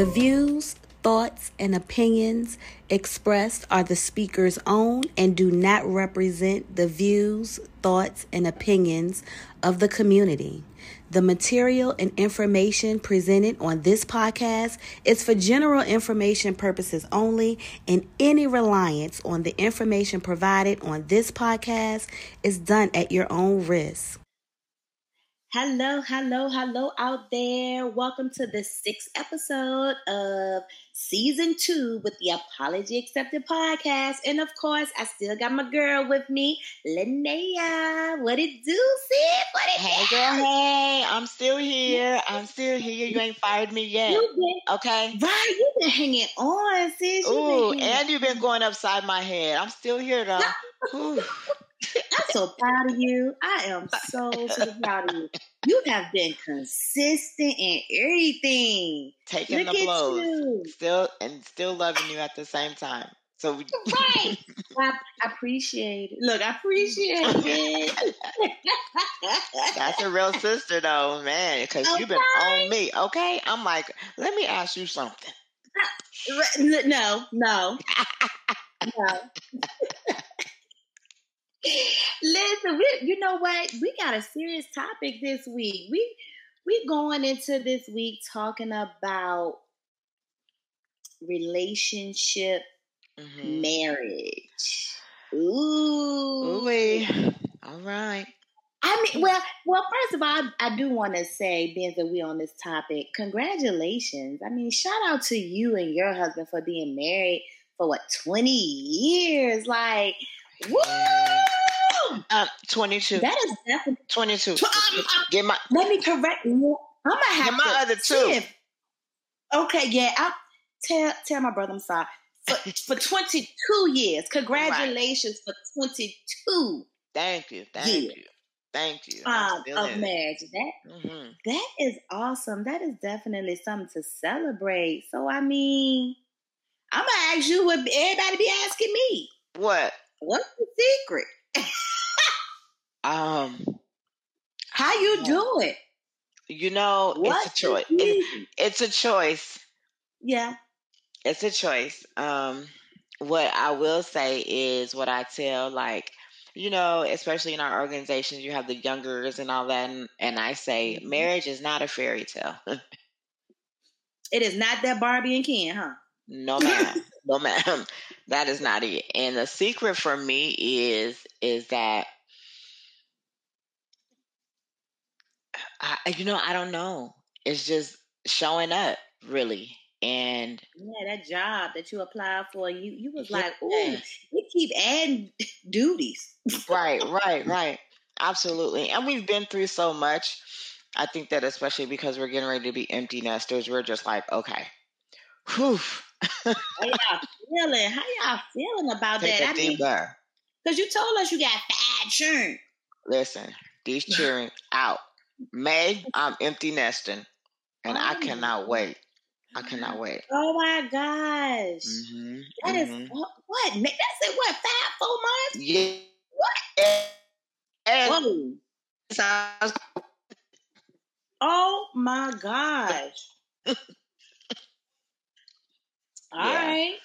The views, thoughts, and opinions expressed are the speaker's own and do not represent the views, thoughts, and opinions of the community. The material and information presented on this podcast is for general information purposes only, and any reliance on the information provided on this podcast is done at your own risk. Hello, hello, hello out there. Welcome to the sixth episode of season two with the Apology Accepted podcast. And of course, I still got my girl with me, Linnea. What it do, sis? What it Hey, do? girl, hey, I'm still here. I'm still here. You ain't fired me yet. Been, Okay? right, You've been hanging on, sis. You Ooh, and you've been going upside my head. I'm still here, though. I'm so proud of you. I am so, so proud of you. You have been consistent in everything. Taking Look the blows. you. Still and still loving you at the same time. So we, Right. I, I appreciate it. Look, I appreciate it. that's a real sister, though, man, because you've been on me. Okay? I'm like, let me ask you something. no, no, no. Listen, we, you know what? We got a serious topic this week. We we going into this week talking about relationship Mm-hmm. marriage. Ooh. Ooh, all right. I mean, well, well. First of all, I, I do want to say, being that we on this topic, congratulations. I mean, shout out to you and your husband for being married for what twenty years. Like, woo! Um, 22. That is definitely. 22. Tw- um, um, Get my let me correct you. I'm gonna have my to other two. if- okay, yeah. I tell tell my brother I'm sorry for, for 22 years. Congratulations for 22 Thank you. Thank Yeah. you. Thank you. Um, of marriage. That Mhm. That is awesome. That is definitely something to celebrate. So I mean, I'm gonna ask you what everybody be asking me. What? What's the secret? Um, How you do it? you know, What's it's a choice. It, it's a choice. Yeah. It's a choice. Um, what I will say is what I tell, like, you know, especially in our organizations, you have the youngers and all that, and, and I say Mhm. marriage is not a fairy tale. It is not that Barbie and Ken, huh? No ma'am. no ma'am. That is not it. And the secret for me is is that I you know, I don't know. It's just showing up really. And Yeah, that job that you applied for, you you was Yeah. like, ooh, they keep adding duties. right, right, right. Absolutely. And we've been through so much. I think that especially because we're getting ready to be empty nesters, we're just like, okay. Whew. Oh, How y'all feeling? How y'all feeling about Take that? a I deep mean, because you told us you got five children. Listen, these children out. May, I'm empty nesting. And I Oh my cannot wait. I cannot wait. Oh my gosh. hmm That is what, That's it. What five, four months? Yeah. What? And, sounds Oh my gosh! All Yeah. right.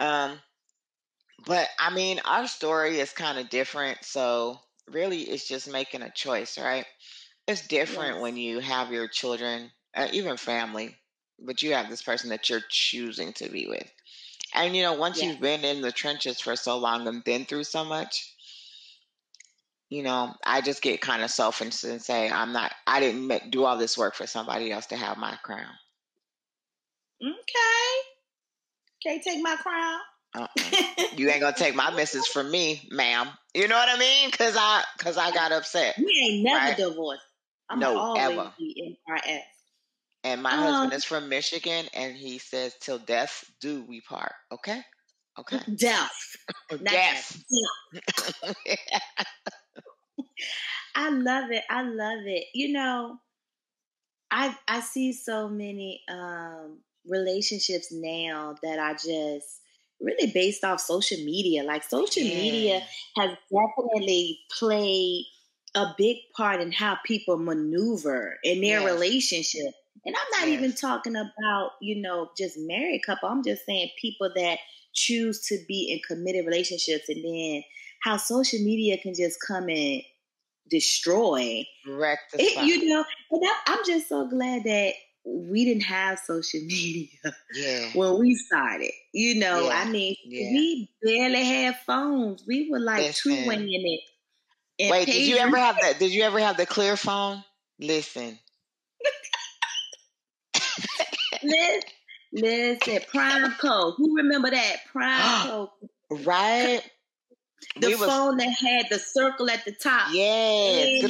Um, but I mean, our story is kind of different. So really, it's just making a choice, right? It's different Yes. when you have your children, uh, even family, but you have this person that you're choosing to be with. And you know, once Yeah. you've been in the trenches for so long and been through so much, you know, I just get kind of selfish and say, I'm not, I didn't ma- do all this work for somebody else to have my crown. Okay. Can't take my crown. Uh-uh. you ain't gonna take my missus from me, ma'am. You know what I mean? Cause I, cause I got upset. we ain't never Right. divorced. I'm No, ever. be MRS. And my Um, husband is from Michigan, and he says, "Till death do we part." Okay, okay. Death. Death. death. I love it. I love it. You know, I I see so many um relationships now that are just really based off social media. Like social media has definitely played a big part in how people maneuver in their Yes. relationship. And I'm not yes. even talking about, you know, just married couple. I'm just saying people that choose to be in committed relationships and then how social media can just come and destroy. Rectify. you know, and I, I'm just so glad that we didn't have social media yeah. when we started. You know, yeah. I mean, yeah. we barely had phones. We were like two winging it. Wait, did you ever have that? Did you ever have the clear phone? Listen. listen, listen, Prime Code. Who remember that Prime Code? Right. The we phone was, that had the circle at the top. Yes.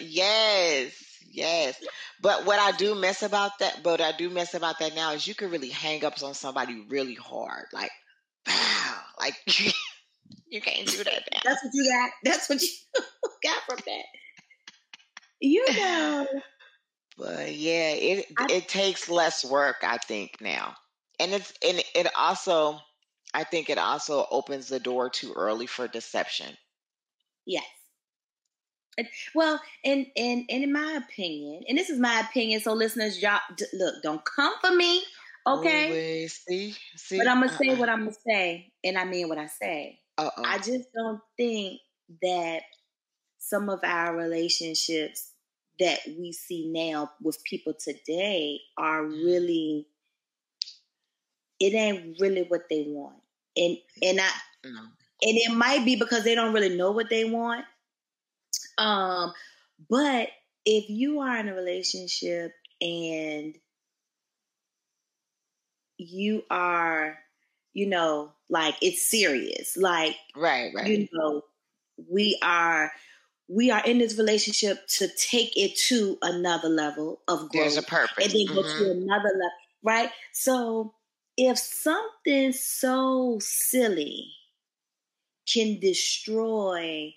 yes. Yes. But what I do mess about that, but I do mess about that now is you can really hang up on somebody really hard. Like, wow. Like you can't do that now. That's what you got. That's what you got from that. You know. But yeah, it I, it takes less work, I think, now. And it's and it also I think it also opens the door too early for deception. Yes. Well, and and and in my opinion, and this is my opinion, so listeners, y'all look, don't come for me, okay? see, see, but I'm gonna uh-uh. say what I'm gonna say, and I mean what I say. Uh-uh. I just don't think that some of our relationships that we see now with people today are mm-hmm. really it ain't really what they want. And and I no. and it might be because they don't really know what they want. Um but if you are in a relationship and you are you know, like it's serious. Like right, right. You know, we are we are in this relationship to take it to another level of growth. There's a purpose. And then mm-hmm. go to mm-hmm. another level. Right? So if something so silly can destroy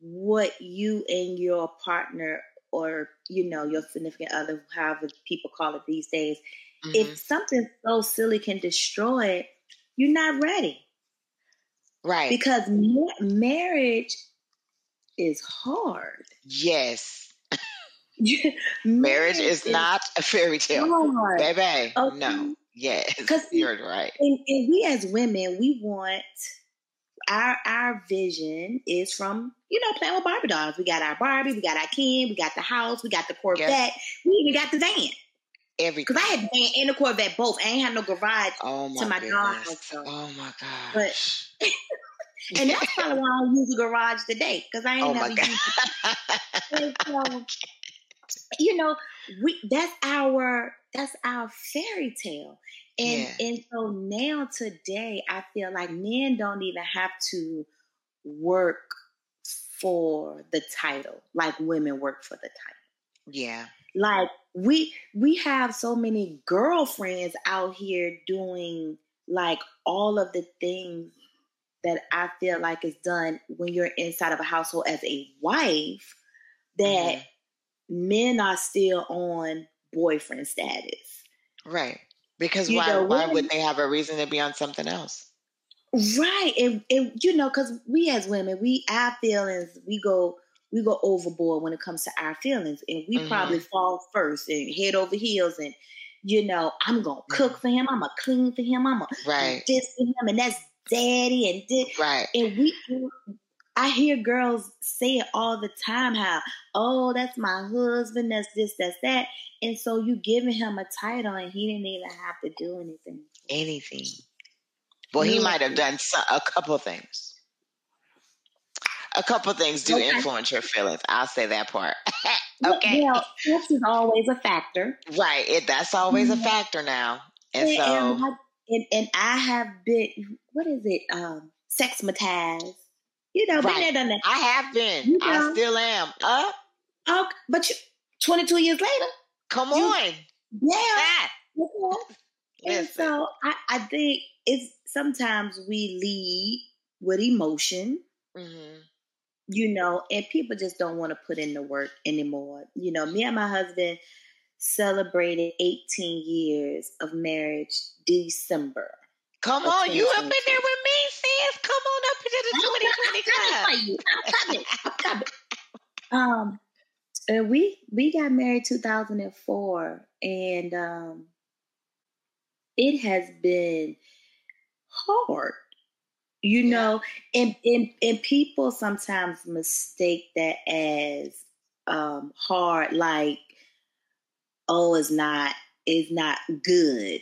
what you and your partner or you know your significant other however people call it these days mm-hmm. if something so silly can destroy it you're not ready. Right. Because ma- marriage is hard. Yes. marriage, is, is, not a fairy tale. Hard. Baby. Okay. No. Yes. Because you're right. And, and we as women, we want our our vision is from you know playing with Barbie dolls. We got our Barbie, we got our Ken, we got the house, we got the Corvette, yes. we even got the van everything. Because I had van and a Corvette both. I ain't had no garage oh to my dog. So. Oh my god! But and that's probably why I don't use the garage today because I ain't oh never used it. so, you know, we that's our that's our fairy tale. And yeah. and so now today I feel like men don't even have to work for the title like women work for the title. Yeah. Like we we have so many girlfriends out here doing like all of the things that I feel like is done when you're inside of a household as a wife that mm-hmm. Men are still on boyfriend status. Right. Because you why know, why would they have a reason to be on something else? Right. And, and you know, because we as women, we our feelings, we go we go overboard when it comes to our feelings and we mm-hmm. probably fall first and head over heels and you know i'm gonna cook mm-hmm. for him i'm gonna clean for him i'm gonna right. this for him and that's daddy and this right and we i hear girls say it all the time how oh that's my husband that's this that's that and so you giving him a title and he didn't even have to do anything anything well he might have done a couple things a couple things do okay. influence your feelings. I'll say that part. okay. Well, sex is always a factor. Right. It, that's always mm-hmm. a factor now. And, and so. And I, and, and I have been, what is it? Um, sexmatized. You know, right. been there, done that. I have been. You know? I still am. Uh, oh, but you, 22 years later. Come you, on. Yeah. And so I, I think it's sometimes we lead with emotion. Mm-hmm you know, and people just don't want to put in the work anymore. You know, me and my husband celebrated 18 years of marriage December. Come on, you have been there with up into the 2020 club. I'm coming. I'm coming. Um, Uh, we we got married 2004, and um, it has been hard. You yeah. know, and, and and people sometimes mistake that as um, hard, like oh, it's not it's not good.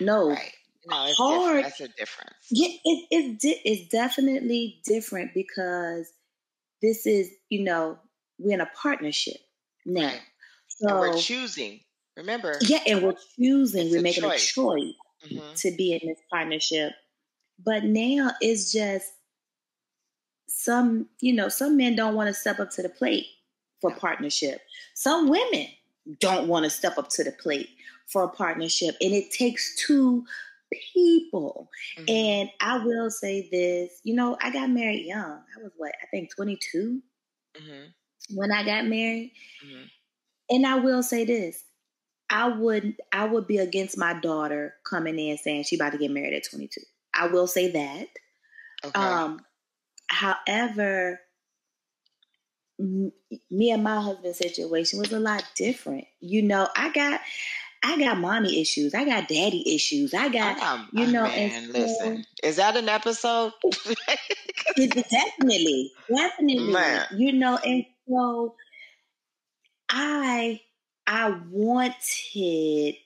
No, right. No, it's hard. That's a difference. Yeah, it, it it's definitely different because this is you know we're in a partnership now. So and we're choosing. Remember? Yeah, and we're choosing. We're making choice. a choice mm-hmm. to be in this partnership. But now it's just some, you know, some men don't want to step up to the plate for partnership. Some women don't want to step up to the plate for a partnership. And it takes two people. Mm-hmm. And I will say this, you know, I got married young. I was what, I think 22 mm-hmm. when I got married. Mm-hmm. And I will say this. I would I would be against my daughter coming in saying she about to get married at 22. I will say that. Okay. Um, however, me and my husband's situation was a lot different. You know, I got I got mommy issues. I got daddy issues. I got um, you know. Man, and so, listen, is that an episode? definitely, definitely. Man. You know, and so I I wanted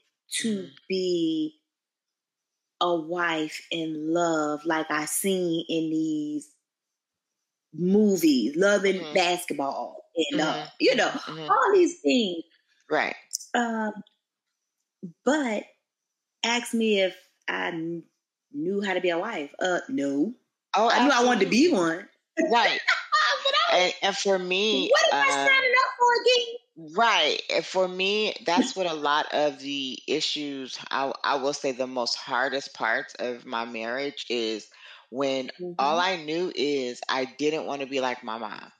to mm. be a wife in love like I seen in these movies, loving mm-hmm. basketball and uh, mm-hmm. you know, mm-hmm. all these things. Right. Um but ask me if I knew how to be a wife. Uh no. Oh, I knew I wanted to be one. Right. and, and, for me, what am uh, I signing up for again? Right. For me, that's what a lot of the issues, I, I will say the most hardest parts of my marriage is when mm-hmm. all I knew is I didn't want to be like my mom.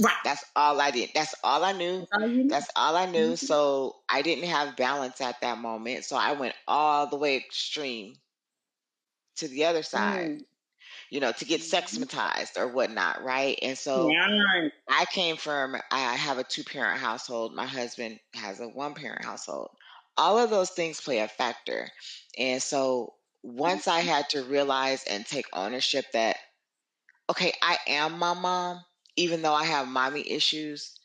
Right. That's all I did. That's all I knew. That's all, That's all I knew. Mm-hmm. So I didn't have balance at that moment. So I went all the way extreme to the other side. Mm you know, to get mm-hmm. sexmatized or whatnot, right? And so yeah. I came from, I have a two parent household. My husband has a one parent household. All of those things play a factor. And so once I mm-hmm. had to realize and take ownership that, okay, I am my mom, even though I have mommy issues,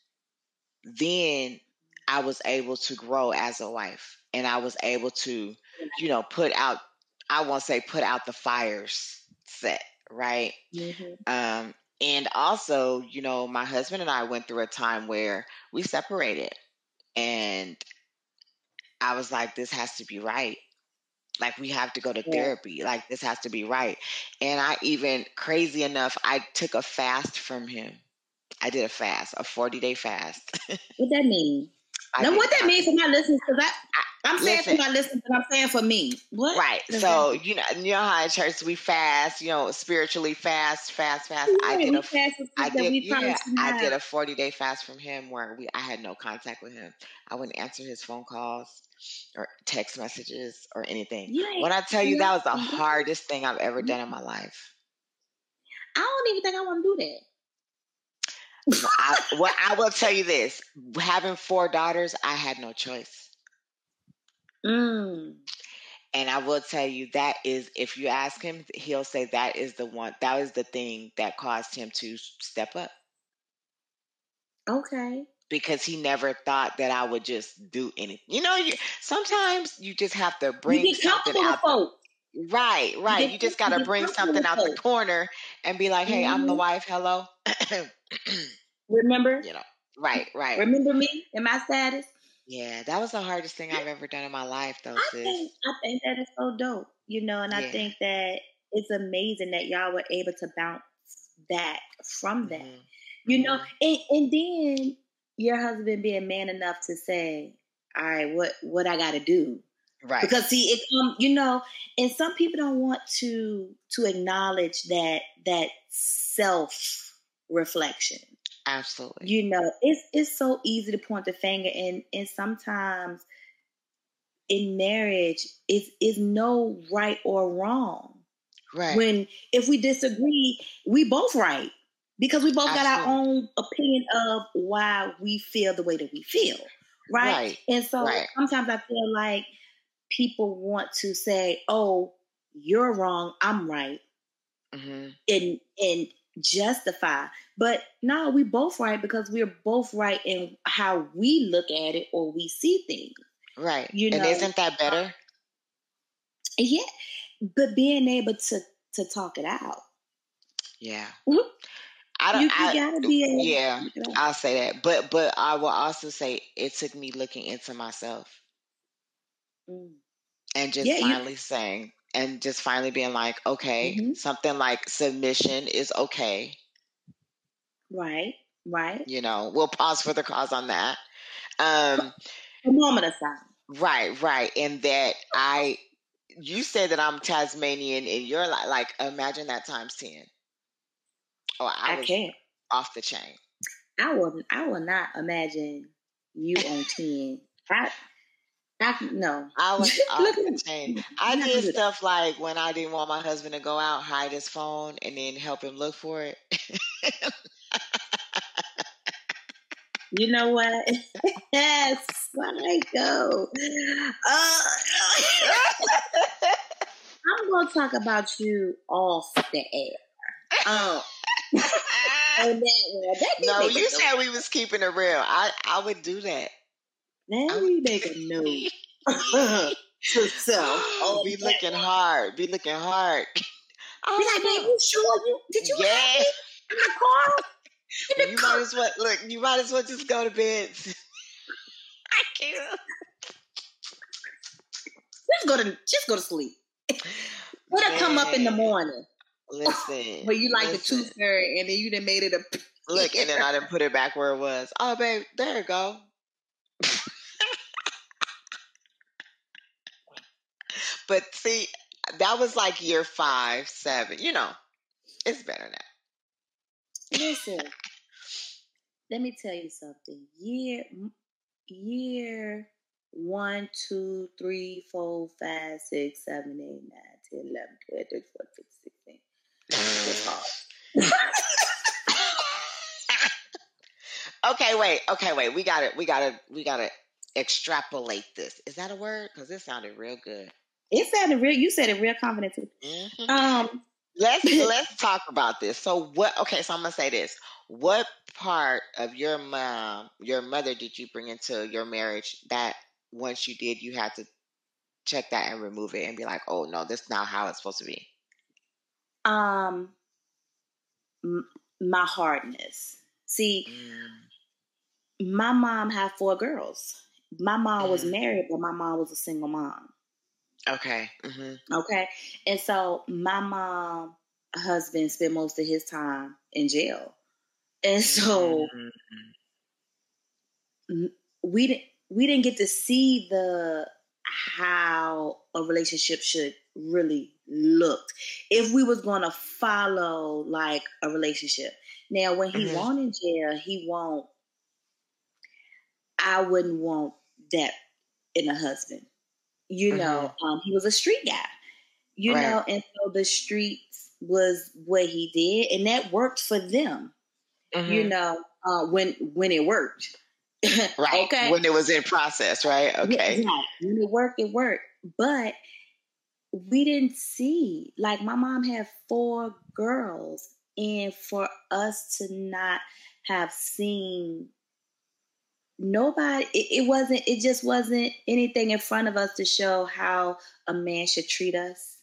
then I was able to grow as a wife and I was able to, you know, put out, I won't say put out the fires set, right? Mm-hmm. Um, and also, you know, my husband and I went through a time where we separated, and I was like, this has to be right. Like, we have to go to yeah. therapy. Like, this has to be right. And I even, crazy enough, I took a fast from him. I did a fast, a 40 day fast. what that mean? I now, what that means for my listeners? Because I, I'm saying Listen, for my listeners, but I'm saying for me. What? Right. So you know, you know how in church we fast, you know, spiritually fast, fast, fast. Yeah, I did a, I did, yeah, I did a 40 day fast from him where we, I had no contact with him. I wouldn't answer his phone calls or text messages or anything. Yeah, when I tell you that was the hardest thing I've ever done in my life. I don't even think I want to do that. I, well, I will tell you this: having four daughters, I had no choice. Mm. And I will tell you that is, if you ask him, he'll say that is the one, that was the thing that caused him to step up. Okay. Because he never thought that I would just do anything. You know, you sometimes you just have to bring something out. The, right, right. You, you just got to bring something out the corner and be like, "Hey, mm-hmm. I'm the mm-hmm. wife. Hello." Remember? You know, right, right. Remember me and my status? Yeah, that was the hardest thing I've ever done in my life, though. I think I think that is so dope, you know, and yeah. I think that it's amazing that y'all were able to bounce back from that, mm-hmm. you know, mm-hmm. and and then your husband being man enough to say, "All right, what what I got to do." Right. Because see, it um, you know, and some people don't want to to acknowledge that that self reflection. Absolutely. You know, it's it's so easy to point the finger and and sometimes in marriage is is no right or wrong. Right. When if we disagree, we both right. because we both Absolutely. got our own opinion of why we feel the way that we feel. Right. right. And so right. sometimes I feel like people want to say, oh, you're wrong, I'm right. Mm-hmm. And and justify. But no, we both right because we're both right in how we look at it or we see things. Right. You know, and isn't that better? Yeah. But being able to to talk it out. Yeah. I don't. You, you I, gotta be. Able, yeah, I'll say that. But but I will also say it took me looking into myself, mm. and just yeah, finally you, saying, and just finally being like, okay, mm-hmm. something like submission is okay. Right. Right. You know, we'll pause for the cause on that. Um, a moment aside. Right. Right. And that I, you said that I'm Tasmanian, and you're like, like imagine that times ten. Oh, I, I can't. Off the chain. I will. I will not imagine you on ten. I, I no. I was off the chain. I did stuff like when I didn't want my husband to go out, hide his phone, and then help him look for it. you know what? yes, I go. Uh, I'm gonna talk about you off the air. Um, that, that no, you said we was keeping it real. I I would do that. Now we make a note to self. Oh, be looking hard. Be looking hard. Oh, be like, babe, you sure you did you yeah. have in the car? In the you might as well look. You might as well just go to bed. I can't. Just go to just go to sleep. Let her come up in the morning. Listen. but you like listen. the tooth fairy and then you done made it a look and then I didn't put it back where it was. Oh babe, there you go. but see, that was like year five, seven. You know, it's better now. Listen, let me tell you something. Year, year one, two, three, four, five, six, seven, eight, nine, ten, eleven, twelve, thirteen, fourteen, fifteen, sixteen okay, wait. Okay, wait. We got it. We got to. We got to extrapolate this. Is that a word? Because it sounded real good. It sounded real. You said it real confident. Mm-hmm. Um, let's let's talk about this. So what? Okay, so I'm gonna say this. What part of your mom, your mother, did you bring into your marriage that once you did, you had to check that and remove it and be like, oh no, this is not how it's supposed to be. Um, m- my hardness. See, mm. my mom had four girls. My mom mm. was married, but my mom was a single mom. Okay. Mm-hmm. Okay. And so my mom husband spent most of his time in jail. And so mm-hmm. we didn't we didn't get to see the how a relationship should really looked if we was going to follow like a relationship now when he mm-hmm. won't in jail he won't i wouldn't want that in a husband you mm-hmm. know um, he was a street guy. You right. know and so the streets was what he did and that worked for them mm-hmm. you know uh, when when it worked. Right. Okay? When it was in process right? Okay. yeah, when it worked it worked. But we didn't see like my mom had four girls and for us to not have seen nobody it, it, wasn't it just wasn't anything in front of us to show how a man should treat us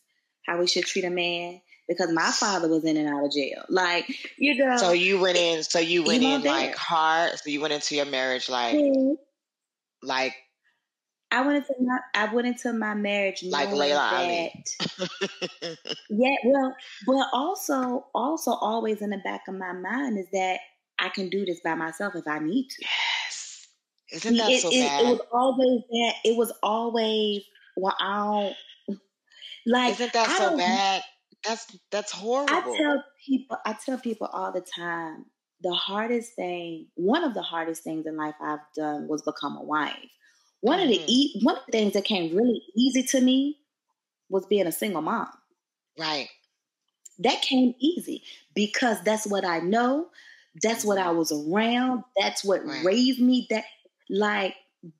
how we should treat a man because my father was in and out of jail like you know so you went in so you went in like hard so you went into your marriage like mm-hmm. like I went into my I went into my marriage like Layla that, yeah, well, but also also always in the back of my mind is that I can do this by myself if I need to. Isn't that it, so it, bad? It was always that. It was always well, I don't like. Isn't that so bad? That's that's horrible. I tell people. I tell people all the time. The hardest thing, one of the hardest things in life I've done was become a wife one mm-hmm. of the mm-hmm. e- one of the things that came really easy to me was being a single mom. Right. that came easy because that's what I know. That's what I mm-hmm. was around. That's what right. raised me. That like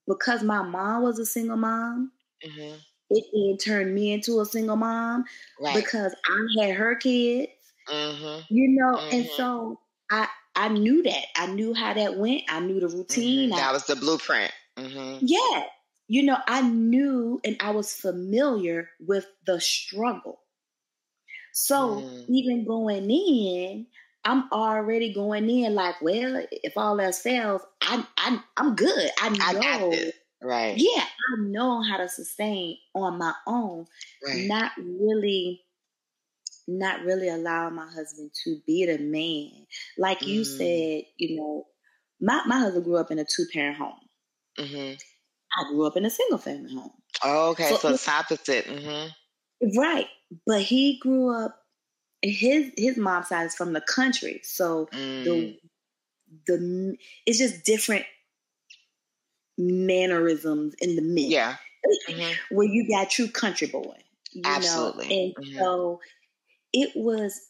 because my mom was a single mom, mm-hmm. it then turned me into a single mom right. because I had her kids. Mm-hmm. You know, and mm-hmm. so I I knew that. I knew how that went. I knew the routine. Mm-hmm. That I, was the blueprint. Mm-hmm. Yeah. You know, I knew and I was familiar with the struggle. So mm. even going in, I'm already going in like, well, if all else fails, I, I I'm good. I know. I right. Yeah, I know how to sustain on my own. Right. Not really not really allow my husband to be the man. Like mm. you said, you know, my, my husband grew up in a two parent home. Mm-hmm. I grew up in a single family home. Oh, okay. So, so it's opposite. Mm-hmm. Right. But he grew up his his mom's side is from the country. So mm. the the it's just different mannerisms in the men. Yeah. Mm-hmm. Where you got true country boy. Absolutely. Know? And mm-hmm. so it was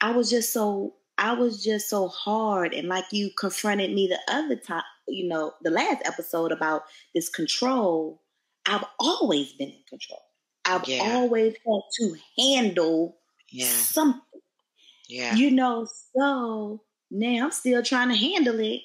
I was just so I was just so hard and like you confronted me the other time, you know, the last episode about this control. I've always been in control. I've yeah. always had to handle yeah. something. Yeah. You know, so now I'm still trying to handle it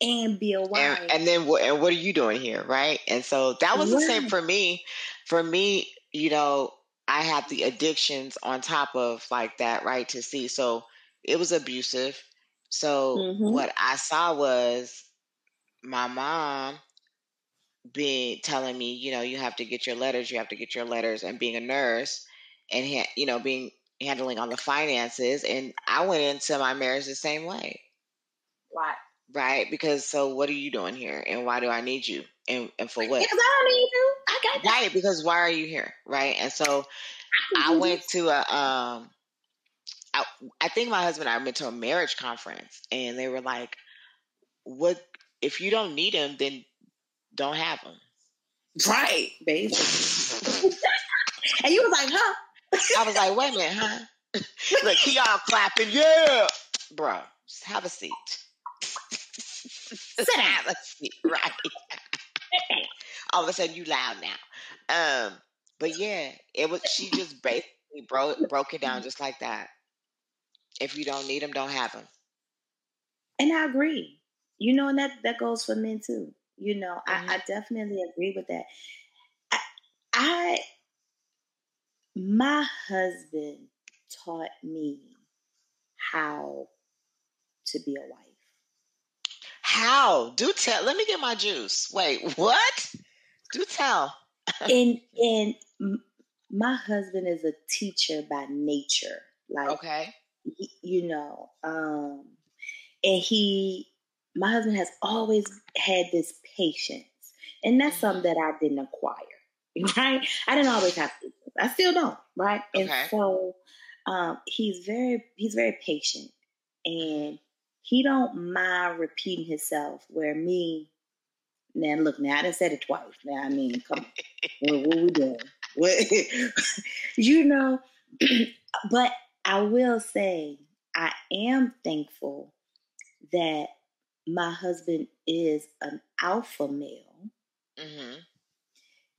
and be a wife. And, and then what and what are you doing here, right? And so that was right. the same for me. For me, you know, I had the addictions on top of like that, right? To see. So it was abusive. So mm-hmm. what I saw was my mom being telling me, you know, you have to get your letters, you have to get your letters, and being a nurse, and ha- you know, being handling on the finances, and I went into my marriage the same way. Right. Right, because so what are you doing here, and why do I need you, and and for what? Because I don't need you. I got that. Right, because why are you here, right? And so I went to a um, I, I think my husband and I went to a marriage conference, and they were like, "What if you don't need him? Then don't have him." Right, baby. and you was like, "Huh?" I was like, "Wait a minute, huh?" Look, he all clapping, yeah, bro. Just have a seat. Sit have a seat, right? All of a sudden, you loud now. Um, but yeah, it was. She just basically broke broke it down just like that. If you don't need them, don't have them. And I agree. You know, and that that goes for men too. You know, mm-hmm. I, I definitely agree with that. I, I my husband taught me how to be a wife. How? Do tell. Let me get my juice. Wait, what? Do tell. and and my husband is a teacher by nature. Like okay, he, you know, um, and he, my husband has always had this patience, and that's mm-hmm. something that I didn't acquire. Right? I didn't always have patience. I still don't. Right? Okay. And so um, he's very he's very patient, and he don't mind repeating himself. Where me, now look, now I done said it twice. Now I mean, come on, what, what we doing? What, you know, but I will say I am thankful that my husband is an alpha male mm-hmm.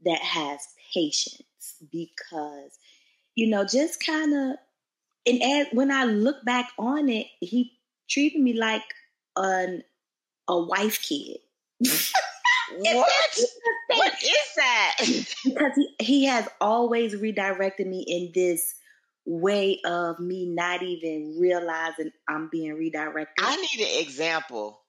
That has patience because, you know, just kind of, and as, when I look back on it, he treated me like an a wife kid. what? what is that? because he, he has always redirected me in this way of me not even realizing I'm being redirected. I need an example.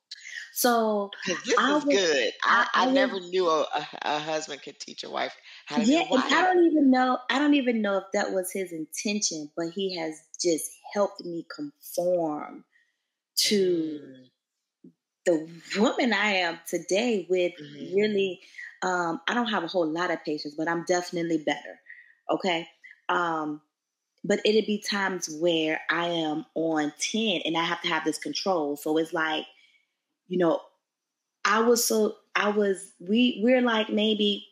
So this I is was, good. I, I, I never was, knew a, a, a, husband could teach a wife how to yeah, be a wife. I don't even know. I don't even know if that was his intention, but he has just helped me conform to mm the woman I am today with mm-hmm. really, um, I don't have a whole lot of patience, but I'm definitely better. Okay. Um, but it'd be times where I am on 10 and I have to have this control. So it's like, you know, I was so, I was, we, we're like maybe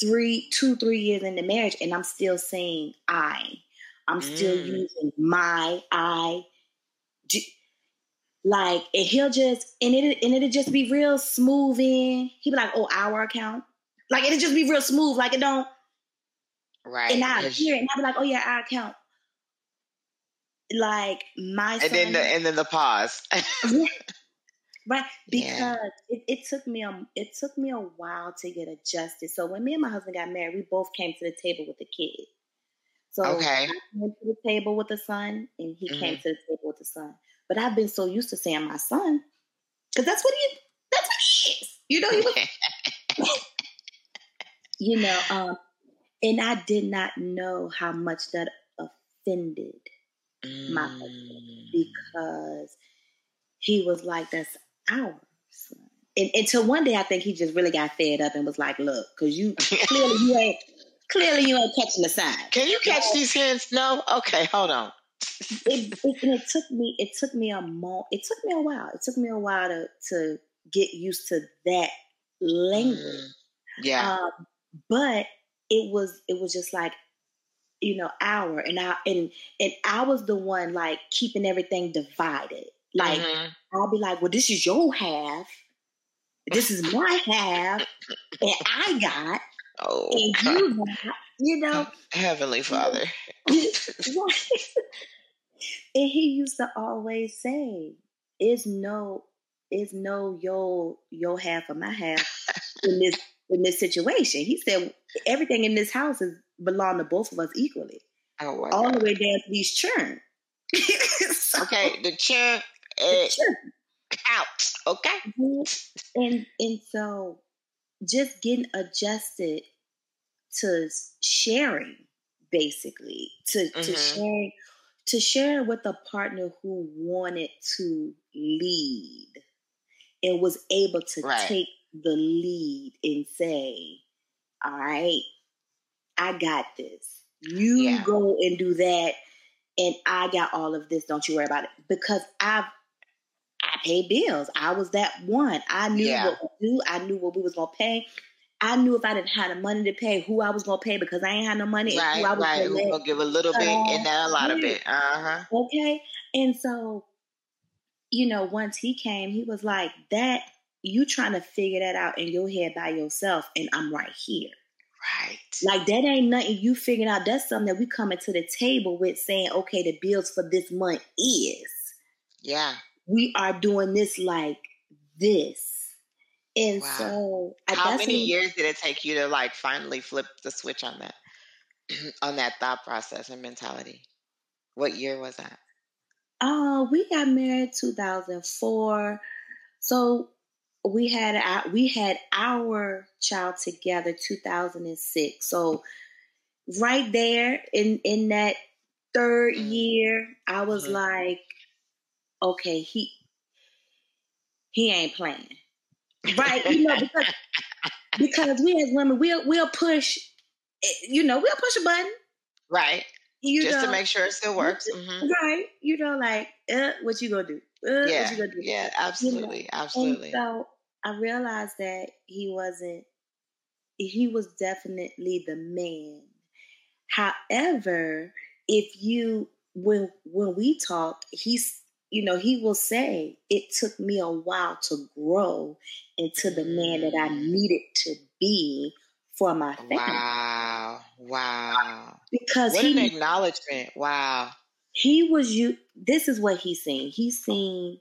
three, two, three years into marriage and I'm still saying I. I'm still mm. using my I. Like, and he'll just and it and it'll just be real smooth in. He'd be like, "Oh, our account." Like it'll just be real smooth. Like it don't. Right. And I hear it, and I'll be like, "Oh yeah, our account." Like my and son, then the and then the pause. right because yeah. it, it took me a it took me a while to get adjusted so when me and my husband got married we both came to the table with the kid so okay. I went to the table with the son and he mm-hmm. came to the table with the son but i've been so used to saying my son because that's what he that's what he is you know he was you know um and i did not know how much that offended mm. my husband because he was like, that's ours. And, until one day, I think he just really got fed up and was like, "Look, because you clearly you ain't clearly you ain't catching the sign. Can you catch these hints? No. Okay, hold on. it, it, it took me it took me a mo it took me a while. It took me a while to to get used to that language. Mm, yeah. Um, but it was it was just like you know hour and I and and I was the one like keeping everything divided. Like mm-hmm. I'll be like, well, this is your half. This is my half, and I got, oh, and you got, you know, Heavenly Father. and he used to always say, "Is no, is no your your half of my half in this in this situation." He said, "Everything in this house is belong to both of us equally, oh, all God. the way down to these churn." so, okay, the churn uh, out. Okay. And and so just getting adjusted to sharing, basically, to mm-hmm. to sharing to share with a partner who wanted to lead and was able to right. take the lead and say, All right, I got this. You yeah. go and do that, and I got all of this. Don't you worry about it. Because I've Paid bills. I was that one. I knew yeah. what to do. I knew what we was gonna pay. I knew if I didn't have the money to pay, who I was gonna pay because I ain't had no money. Right, I was right. Gonna, gonna give a little bit and then a lot of it. Uh huh. Okay, and so, you know, once he came, he was like, "That you trying to figure that out in your head by yourself, and I'm right here." Right. Like that ain't nothing you figuring out. That's something that we coming to the table with saying, okay, the bills for this month is. Yeah we are doing this like this. And wow. so, how many years did it take you to like finally flip the switch on that, on that thought process and mentality? What year was that? Oh, uh, we got married 2004. So we had our, we had our child together 2006. So right there in in that third mm. year, I was mm-hmm. like, okay, he he ain't playing. Right? you know, because because we as women we'll we'll push eh, you know, we'll push a button. Right. You just know, to make sure it still works. Mm-hmm. Right. You know, like, uh, what you gonna do? Uh, yeah. Do? Yeah, absolutely. You know? Absolutely. And so I realized that he wasn't he was definitely the man. However, if you when when we talk, he's you know, he will say, It took me a while to grow into the man that I mm. needed to be for my family. Wow. Wow. Because what he, an acknowledgement. Wow. He was you this is what he's saying. He's saying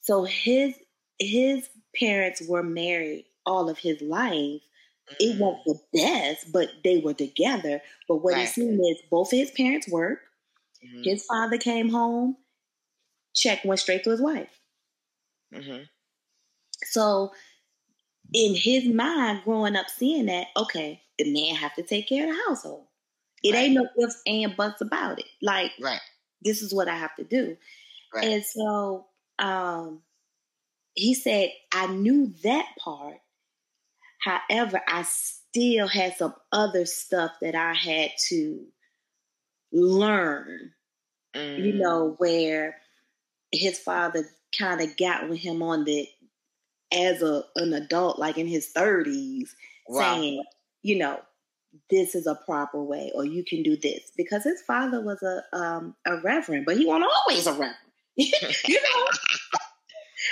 so his his parents were married all of his life. Mm. It wasn't the best, but they were together. But what right. he's saying is both of his parents work. Mm-hmm. His father came home check went straight to his wife. Mm-hmm. So, in his mind, growing up, seeing that, okay, the man have to take care of the household. It right. ain't no ifs and buts about it. Like, right. this is what I have to do. Right. And so, um, he said, I knew that part. However, I still had some other stuff that I had to learn. Mm. You know, where his father kind of got with him on that as a an adult, like in his thirties, wow. saying, you know, this is a proper way or you can do this because his father was a um, a reverend but he wasn't always a reverend you know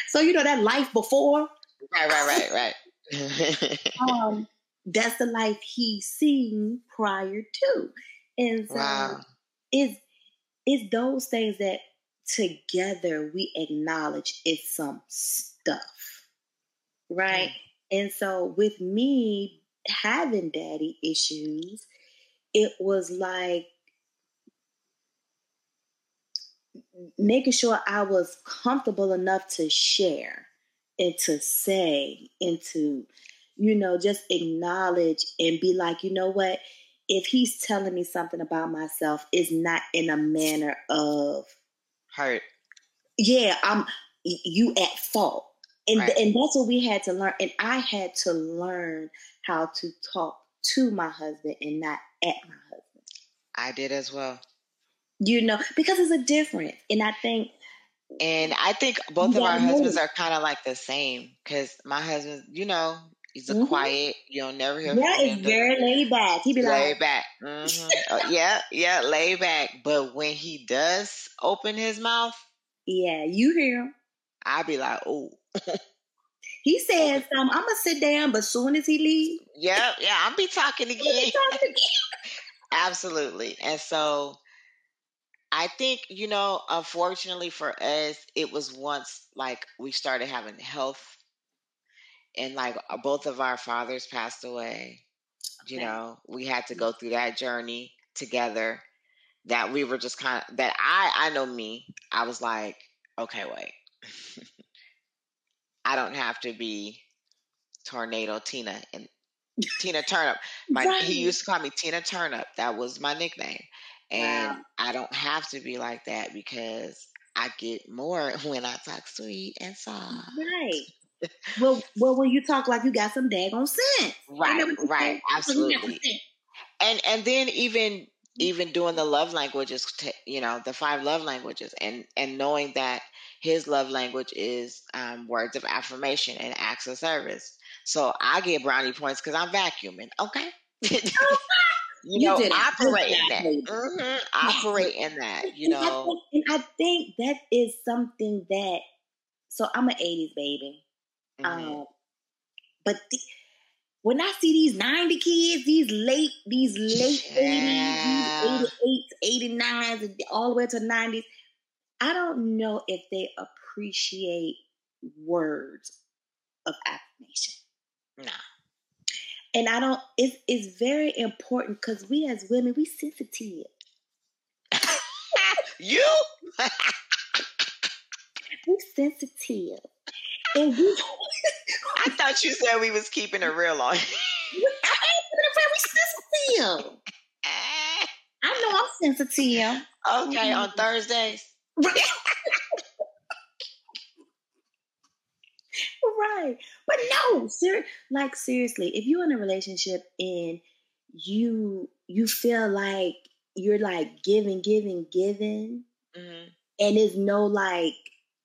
so you know that life before right right right right um that's the life he's seen prior to and so wow. it's it's those things that together we acknowledge it's some stuff right mm. and so with me having daddy issues, it was like making sure I was comfortable enough to share and to say and to, you know, just acknowledge and be like, you know what? If he's telling me something about myself, is not in a manner of hurt. Yeah, I'm you at fault. And right. and that's what we had to learn. And I had to learn how to talk to my husband and not at my husband. I did as well. You know, because it's a difference. And I think and I think both of our husbands are kind of like the same because my husband, you know, he's a mm-hmm. quiet. You don't never hear. Yeah, it's very laid back. He be laid like, back. Mm-hmm. uh, yeah, yeah, laid back. But when he does open his mouth, yeah, you hear him. I be like, oh. He said something. I'm gonna sit down, but soon as he leaves, yeah, yeah, I'll be talking again. Be talking again. Absolutely, and so I think you know, unfortunately for us, it was once like we started having health, and like uh, both of our fathers passed away. Okay. You know, we had to go through that journey together. That we were just kind of that I I know me. I was like, okay, wait. I don't have to be Tornado Tina and Tina Turnip. My right. he used to call me Tina Turnip. That was my nickname. And wow. I don't have to be like that because I get more when I talk sweet and soft. Right. Well, well, when you talk like you got some daggone sense. Right, right, absolutely. And and then even even doing the love languages, to, you know, the five love languages, and and knowing that his love language is um, words of affirmation and acts of service. So I get brownie points because I'm vacuuming. Okay. you, you know, operate in that. Mm-hmm. Operate in that. You know, and I, think, that is something that. So I'm an '80s baby, mm-hmm. um, but. The, when I see these 90 kids, these late, these late yeah. 80s, these 88s, 89s, all the way to 90s, I don't know if they appreciate words of affirmation. No. And I don't, it's, it's very important because we as women, we sensitive. you? we sensitive. I thought you said we was keeping it real on. I ain't keeping it real. We sensitive. I know I'm sensitive. Okay, on Thursdays. right. But no, ser- like seriously, if you're in a relationship and you you feel like you're like giving, giving, giving, mm-hmm. and there's no like,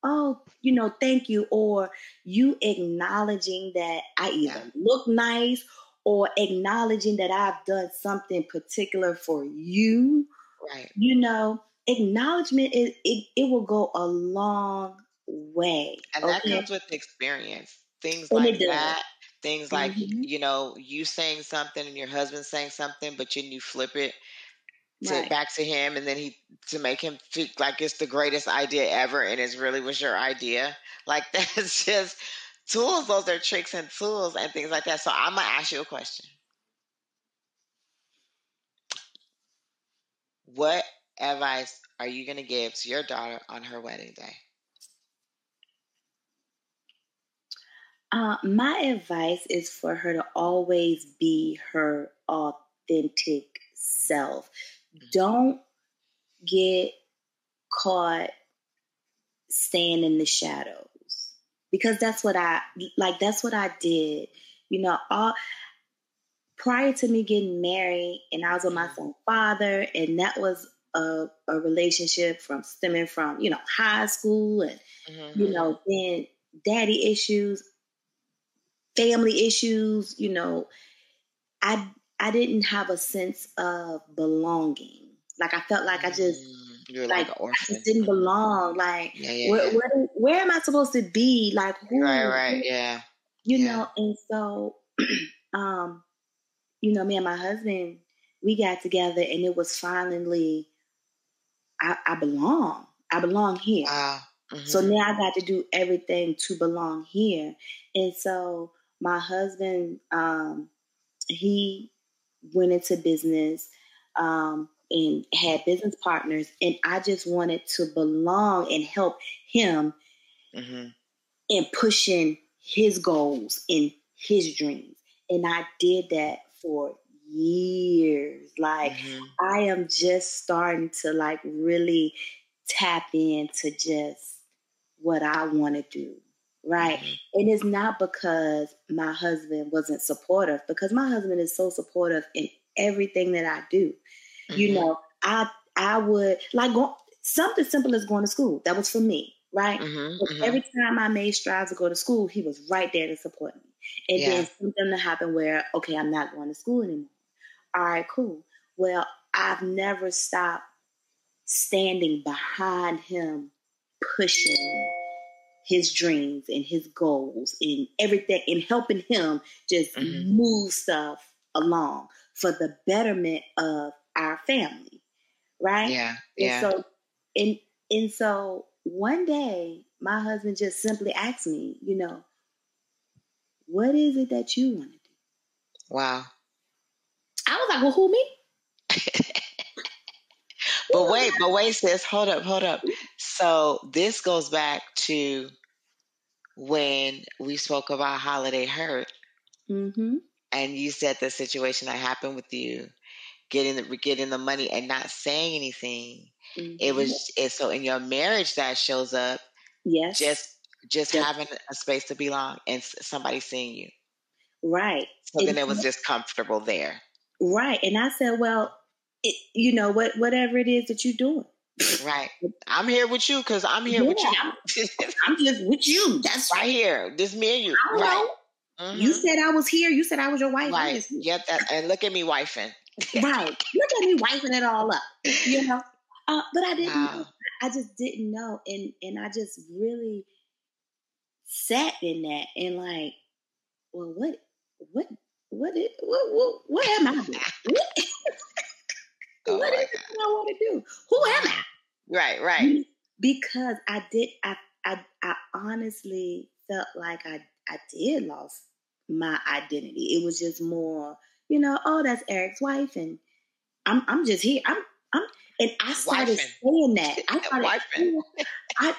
oh, you know, thank you, or you acknowledging that I either yeah. look nice or acknowledging that I've done something particular for you. Right. You know, acknowledgement is it, it will go a long way. And okay? that comes with experience. Things like that. Things like mm-hmm. you know, you saying something and your husband saying something, but then you flip it to right. back to him and then he to make him feel like it's the greatest idea ever and it really was your idea. Like that's just tools, those are tricks and tools and things like that. So I'm gonna ask you a question. What advice are you going to give to your daughter on her wedding day? Uh, my advice is for her to always be her authentic self. Mm-hmm. Don't get caught staying in the shadows because that's what I like. That's what I did. You know, all prior to me getting married, and I was with my mm-hmm. son's father, and that was a, a relationship from stemming from you know high school and mm-hmm. you know then daddy issues family issues you know i I didn't have a sense of belonging. Like I felt like I just mm, you're like, like I just didn't belong. Like yeah, yeah, where, yeah. Where, where, am I supposed to be? Like who? Right, right, yeah. You know, and so um, you know, me and my husband, we got together and it was finally I, I belong. I belong here. mm-hmm. So now I got to do everything to belong here. And so my husband, um, he went into business um, and had business partners, and I just wanted to belong and help him mm-hmm. in pushing his goals and his dreams. And I did that for years. Like mm-hmm. I am just starting to like really tap into just what I want to do. Right. Mm-hmm. And it's not because my husband wasn't supportive, because my husband is so supportive in everything that I do. Mm-hmm. You know, I I would like go something simple as going to school. That was for me, right? Mm-hmm, mm-hmm. Every time I made strides to go to school, he was right there to support me. And yeah. then something to happen where, okay, I'm not going to school anymore. All right, cool. Well, I've never stopped standing behind him, pushing his dreams and his goals and everything and helping him just mm-hmm. move stuff along for the betterment of our family. Right? Yeah. Yeah. And so and and so one day my husband just simply asked me, you know, what is it that you want to do? Wow. I was like, well, who me? but wait, but wait, sis, hold up, hold up. So this goes back to when we spoke about holiday hurt. Mm-hmm. And you said the situation that happened with you, getting the getting the money and not saying anything. Mm-hmm. It was it, so in your marriage that shows up. Yes. Just just yes. having a space to belong and somebody seeing you. Right. So then it was just comfortable there. Right. And I said, well, it, you know, what whatever it is that you're doing. Right. I'm here with you because I'm here yeah, with you. I'm just with you. That's right here. This me and you. I right. Mm-hmm. You said I was here. You said I was your wife. Right. Yep. That, and look at me wifing. right. Look at me wifing it all up. You know. Uh, but I didn't. Wow. Know. I just didn't know, and and I just really sat in that and like, well, what, what what is what what, what am I? What, oh what is it I want to do? Who am I? Right, right. Because I did I I I honestly felt like I I did lost my identity. It was just more, you know, oh that's Eric's wife and I'm I'm just here. I'm I'm and I started Wifing. saying that. I started I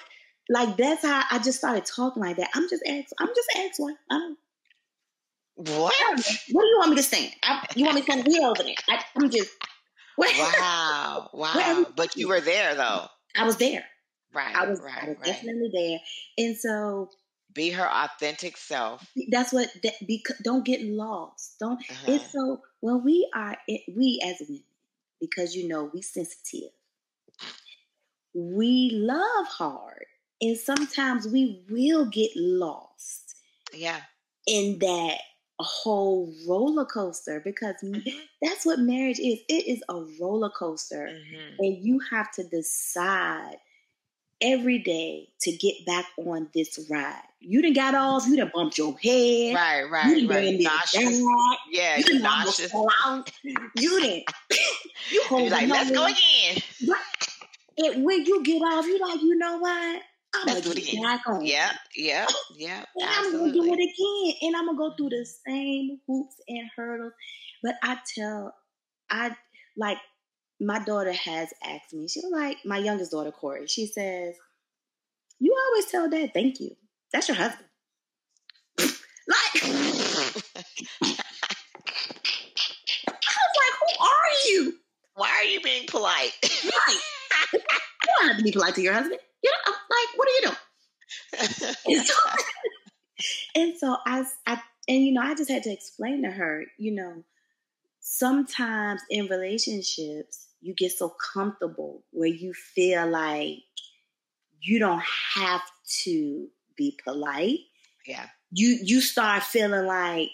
like that's how I just started talking like that. I'm just Eric's I'm just Eric's wife. I'm what? What do you want me to stand? I, you want me to stand here over there? I, am just. Wow, wow. But you were there though. I was there. Right. I was, right, I was right. definitely there. And so be her authentic self. That's what that because don't get lost. Don't uh-huh. it's so when we are we as women, because you know we sensitive, we love hard. And sometimes we will get lost. Yeah. In that a whole roller coaster because mm-hmm. that's what marriage is. It is a roller coaster. Mm-hmm. And you have to decide every day to get back on this ride. You done got off, you done bumped your head. Right, right, you right. Nauseous. Yeah, you done nauseous. You didn't. you hold like, let's go again. Right. And when you get off, you like, you know what? I'm gonna do it again. Back on. Yep, yep, yep. and I'm gonna do it again, and I'm gonna go through the same hoops and hurdles. But I tell, I like my daughter has asked me. She was like my youngest daughter, Corey. She says, "You always tell Dad, thank you. That's your husband." like, I was like, "Who are you? Why are you being polite?" right. You don't have to be polite to your husband. You know, I'm like, what are you doing? and, so, and so I, I, and you know, I just had to explain to her, you know, sometimes in relationships, you get so comfortable where you feel like you don't have to be polite. Yeah. You you start feeling like,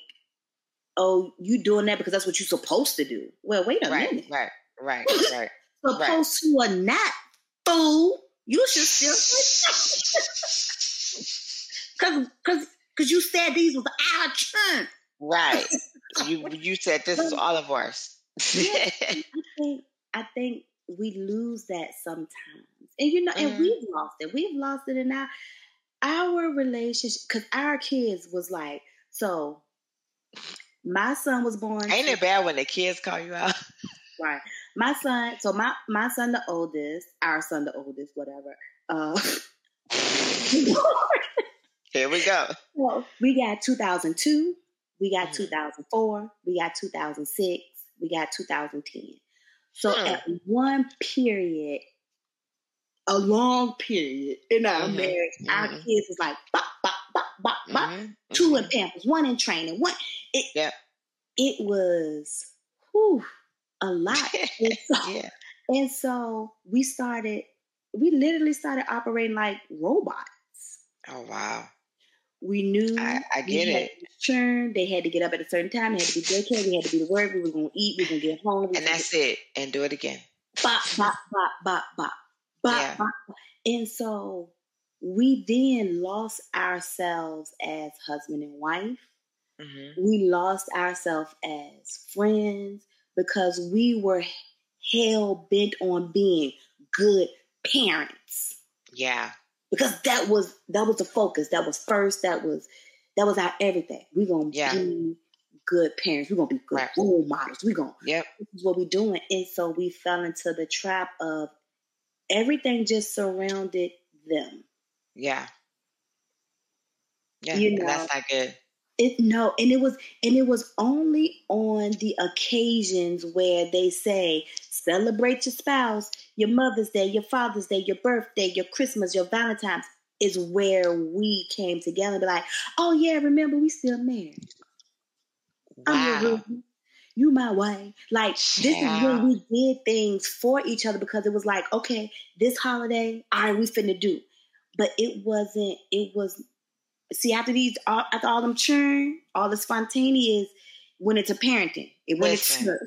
oh, you doing that because that's what you're supposed to do. Well, wait a right, minute. Right, right, right. Supposed right. to or not, fool. You should still because because because you said these was our turn. Right. you you said this is all of ours. yeah, I think I think we lose that sometimes, and you know, mm-hmm. and we've lost it. We've lost it in our our relationship because our kids was like so. My son was born. Ain't it bad when the kids call you out? Right. My son. So my my son, the oldest, our son, the oldest, whatever. Uh, Here we go. Well, we got 2002, we got mm-hmm. 2004, we got 2006, we got 2010. So hmm. at one period, a long period in our mm-hmm. marriage, mm-hmm. our kids was like bop, bop, bop, bop, bop. Mm-hmm. Two in mm-hmm. Pampers, one in training, one. It, yeah. it was whew, a lot. and, so, yeah. and so we started, we literally started operating like robots. Oh, wow. We knew I, I get it. Churn. They had to get up at a certain time. They had to be daycare. We had to be to work. We were going to eat. We were going to get home. And that's it. And do it again. Bop, bop, bop, bop, bop, bop, yeah. bop. And so we then lost ourselves as husband and wife. Mm-hmm. We lost ourselves as friends because we were hell bent on being good parents. Yeah because that was that was the focus. That was first. That was that was our everything. We're gonna yeah. be good parents. We're gonna be good right. role models. We're gonna yep. this is what we're doing. And so we fell into the trap of everything just surrounded them. Yeah. Yeah, you know, that's not good. It no, and it was and it was only on the occasions where they say celebrate your spouse, your Mother's Day, your Father's Day, your birthday, your Christmas, your Valentine's is where we came together and be like, oh yeah, remember we still married. Wow. I'm your you my wife. Like this is when we did things for each other because it was like, okay, this holiday, all right, we finna do. But it wasn't, it was see after these all, after all them churn, all the spontaneous went into parenting. It went Listen, into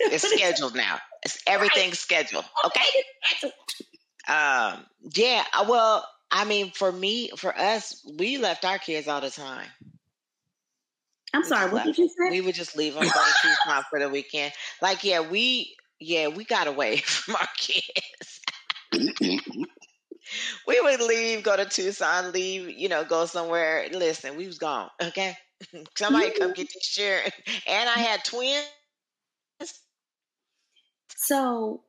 it's scheduled now. It's everything right. scheduled. Okay. Um. Yeah. Uh, well, I mean, for me, for us, we left our kids all the time. I'm we sorry. What did you say? We would just leave them go to Tucson for the weekend. Like, yeah, we yeah we got away from our kids we would leave, go to Tucson, leave, you know, go somewhere. Listen, we was gone. Okay. Somebody come get this chair. And I had twins. So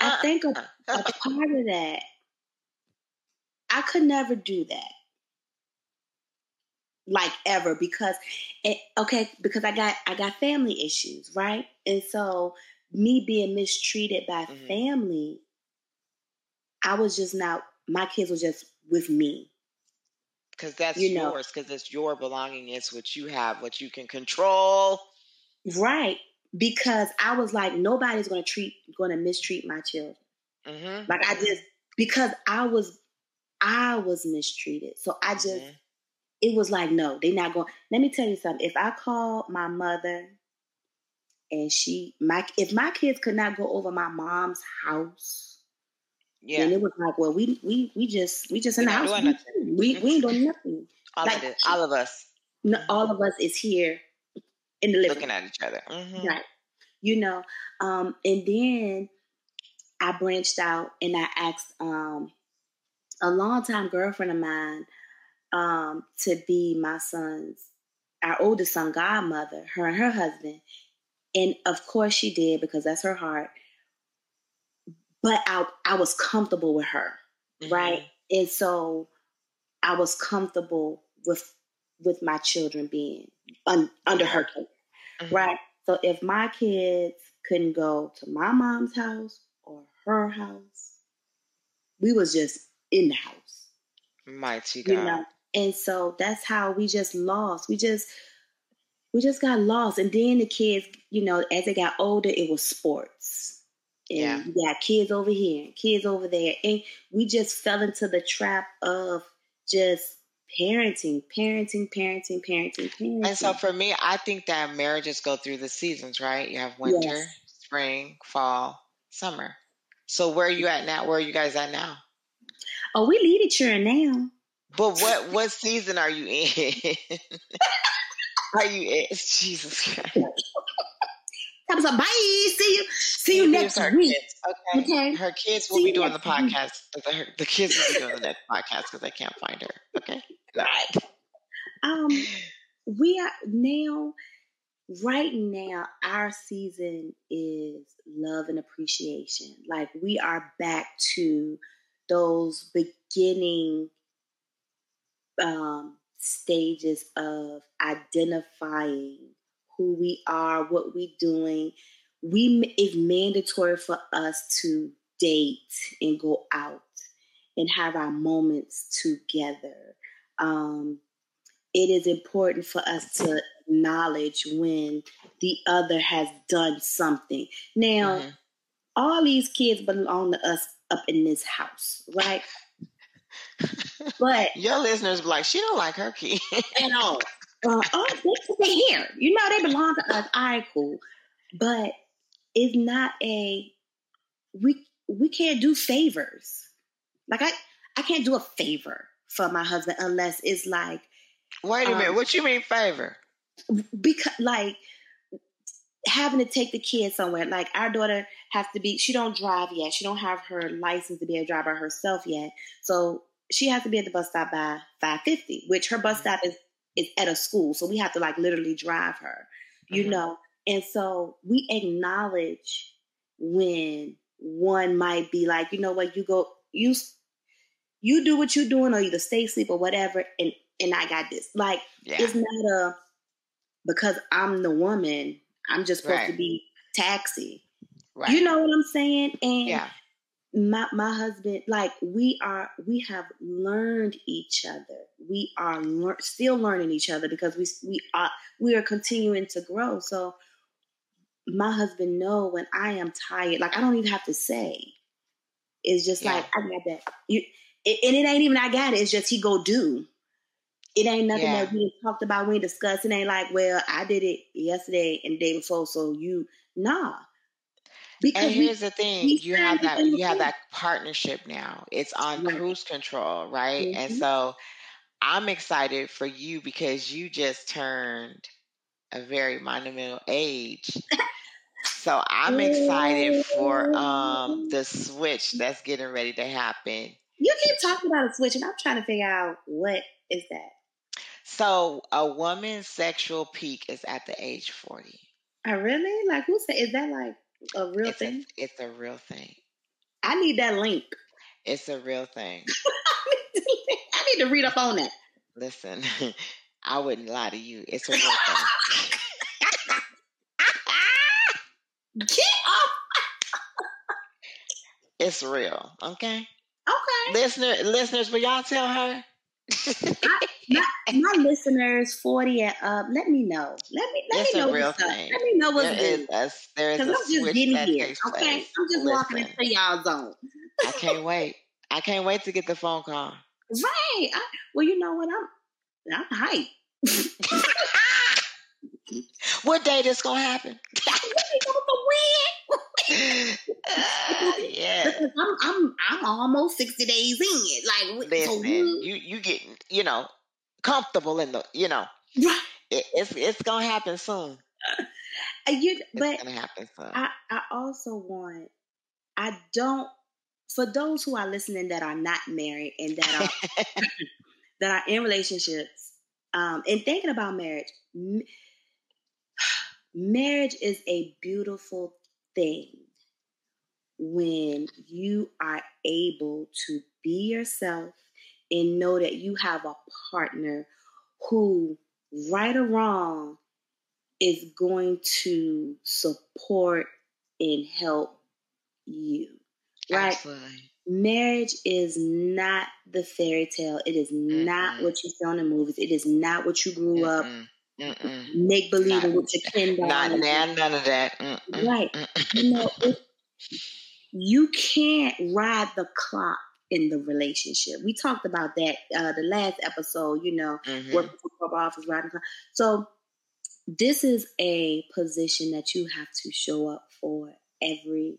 I uh, think a, a part of that, I could never do that. Like ever because it, okay because I got I got family issues right and so me being mistreated by mm-hmm. family I was just not, my kids were just with me. Because that's you yours, because it's your belonging. It's what you have, what you can control. Right. Because I was like, nobody's going to treat, going to mistreat my children. Mm-hmm. Like I just, because I was, I was mistreated. So I just, mm-hmm. it was like, no, they're not going. Let me tell you something. If I call my mother and she, my, if my kids could not go over my mom's house, yeah. And it was like, well, we we we just we just in the house. We, we, ain't doing nothing. All like, of it, all of us. No, all of us is here in the living looking at each other. Mm-hmm. Right. You know, um, and then I branched out and I asked um, a longtime girlfriend of mine um, to be my son's, our oldest son, godmother, her and her husband. And of course she did because that's her heart but I I was comfortable with her, mm-hmm. right? And so I was comfortable with with my children being un, under her care, mm-hmm. right? So if my kids couldn't go to my mom's house or her house, we was just in the house. Mighty God. You know? And so that's how we just lost. We just we just got lost. And then the kids, you know, as they got older, it was sports yeah. you got kids over here and kids over there. And we just fell into the trap of just parenting, parenting, parenting, parenting, parenting. And so for me, I think that marriages go through the seasons, right? You have winter, yes. spring, fall, summer. So where are you at now? Where are you guys at now? Oh, we lead each other now. But what what season are you in? are you in? Jesus Christ. Have some bye. See you. See you next week. Kids. Okay. okay. Her kids will See be doing the podcast. The, the kids will be doing the next podcast because I can't find her. Okay. Right. Um, we are now. Right now, our season is love and appreciation. Like we are back to those beginning um, stages of identifying who we are, what we're doing. We it's mandatory for us to date and go out and have our moments together. Um, it is important for us to acknowledge when the other has done something. Now, mm-hmm. all these kids belong to us up in this house, right? but your listeners be like, she don't like her kid at all. Uh, oh, they here. You know, they belong to us. All right, cool. But it's not a we we can't do favors. Like I I can't do a favor for my husband unless it's like Wait a um, minute, what you mean favor? Because like having to take the kids somewhere. Like our daughter has to be she don't drive yet. She don't have her license to be a driver herself yet. So she has to be at the bus stop by 550, which her bus mm-hmm. stop is is at a school. So we have to like literally drive her, you mm-hmm. know. And so we acknowledge when one might be like, you know what, you go, you you do what you're doing, or either stay asleep or whatever, and and I got this. Like yeah. it's not a because I'm the woman, I'm just supposed right. to be taxi. Right. You know what I'm saying? And yeah my my husband like we are we have learned each other we are lear- still learning each other because we we are we are continuing to grow so my husband know when i am tired like i don't even have to say it's just yeah. like i got that you it, and it ain't even i got it it's just he go do it ain't nothing yeah. that we talked about we discussed it ain't like well i did it yesterday and the day before so you nah because and here's we, the thing: you have that you have that partnership now. It's on right. cruise control, right? Mm-hmm. And so I'm excited for you because you just turned a very monumental age. so I'm excited for um the switch that's getting ready to happen. You keep talking about a switch, and I'm trying to figure out what is that. So a woman's sexual peak is at the age 40. I really like who said is that like a real it's thing? A, it's a real thing. I need that link. It's a real thing. I need to read up on that. Listen, I wouldn't lie to you. It's a real thing. Get off. it's real. Okay. Okay. Listener, listeners, will y'all tell her? I, my, my, listeners, forty and up, let me know. Let me let it's me know what's thing. up. Let me know what's there good. Is a, there is a I'm just getting here. Okay, I'm just Listen, walking into y'all zone. I can't wait. I can't wait to get the phone call. Right. I, well, you know what? I'm I'm hyped. what day this gonna happen? uh, yeah, I'm, I'm I'm almost sixty days in. Like, listen, so you you getting you know comfortable in the you know right. It, it's it's gonna happen soon. Uh, you, but gonna happen soon. I I also want I don't for those who are listening that are not married and that are that are in relationships um, and thinking about marriage. Marriage is a beautiful thing when you are able to be yourself and know that you have a partner who, right or wrong, is going to support and help you. Right? Absolutely. Marriage is not the fairy tale. It is mm not what you saw in the movies. It is not what you grew Mm-mm. up make believe with your kin. Not now, none of that. Mm-mm. Right. You know, it, you can't ride the clock in the relationship. We talked about that uh, the last episode. You know, mm-hmm. working for corporate office, riding. So this is a position that you have to show up for every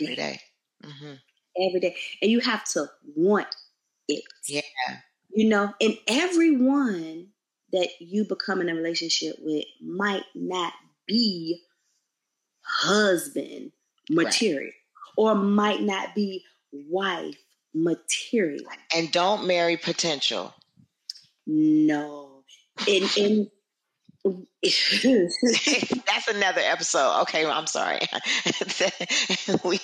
every day. day. Mm-hmm. Every day, and you have to want it. Yeah, you know, and everyone that you become in a relationship with might not be husband material right. or might not be wife material. And don't marry potential. No. And, and that's another episode. Okay, well, I'm sorry. we,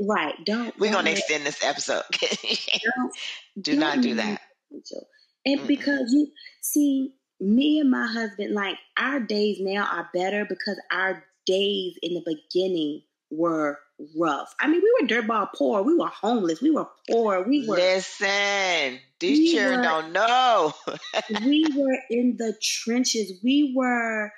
right. Don't. We're going to extend this episode. do not do that. And mm because you see, me and my husband, like our days now are better because our days in the beginning were rough. I mean, we were dirtball poor. We were homeless. We were poor. We were. Listen, these we children were, don't know. we were in the trenches. We were,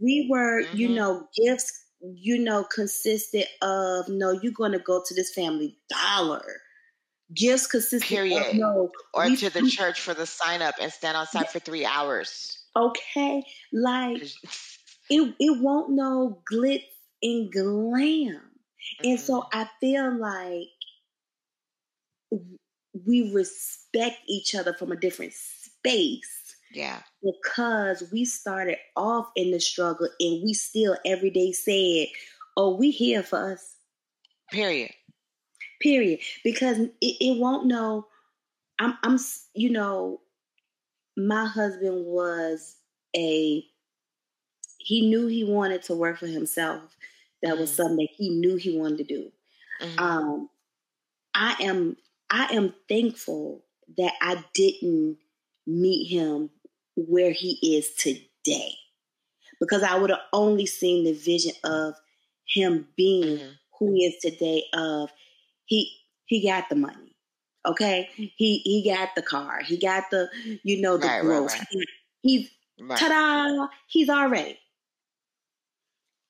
we were, mm-hmm. you know, gifts, you know, consisted of, no, you're going to go to this family dollar. Gifts consisted Period. of, no. Or we, to the church for the sign up and stand outside for three hours. Okay. Like, it, it won't know glitz and glam. And so mm-hmm. I feel like we respect each other from a different space. Yeah. Because we started off in the struggle and we still every day said, Oh, we here for us. Period. Period. Because it, it won't know I'm I'm you know, my husband was a he knew he wanted to work for himself that mm-hmm. was something that he knew he wanted to do. Mm-hmm. Um, I am I am thankful that I didn't meet him where he is today, because I would have only seen the vision of him being mm-hmm. who he is today. Of he he got the money, okay. He he got the car. He got the you know the right, growth. Right, right. He's ta-da! He's already.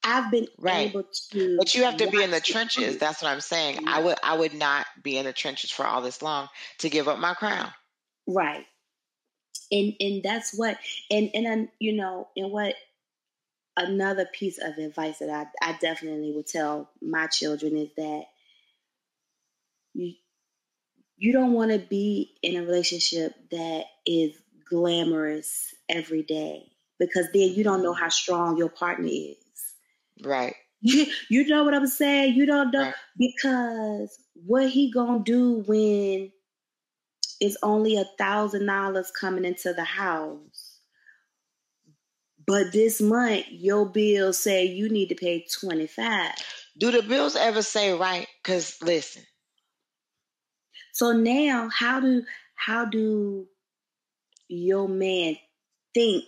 I've been right. able to. But you have to be in the trenches. That's what I'm saying. I would I would not be in the trenches for all this long to give up my crown. Right. And and that's what and and you know and what another piece of advice that I I definitely would tell my children is that you you don't want to be in a relationship that is glamorous every day because then you don't know how strong your partner is. Right. You, you know what I'm saying? You don't know right. because what he gonna do when it's only a thousand dollars coming into the house, but this month your bill say you need to pay twenty five. Do the bills ever say right? Because listen. So now, how do how do your man think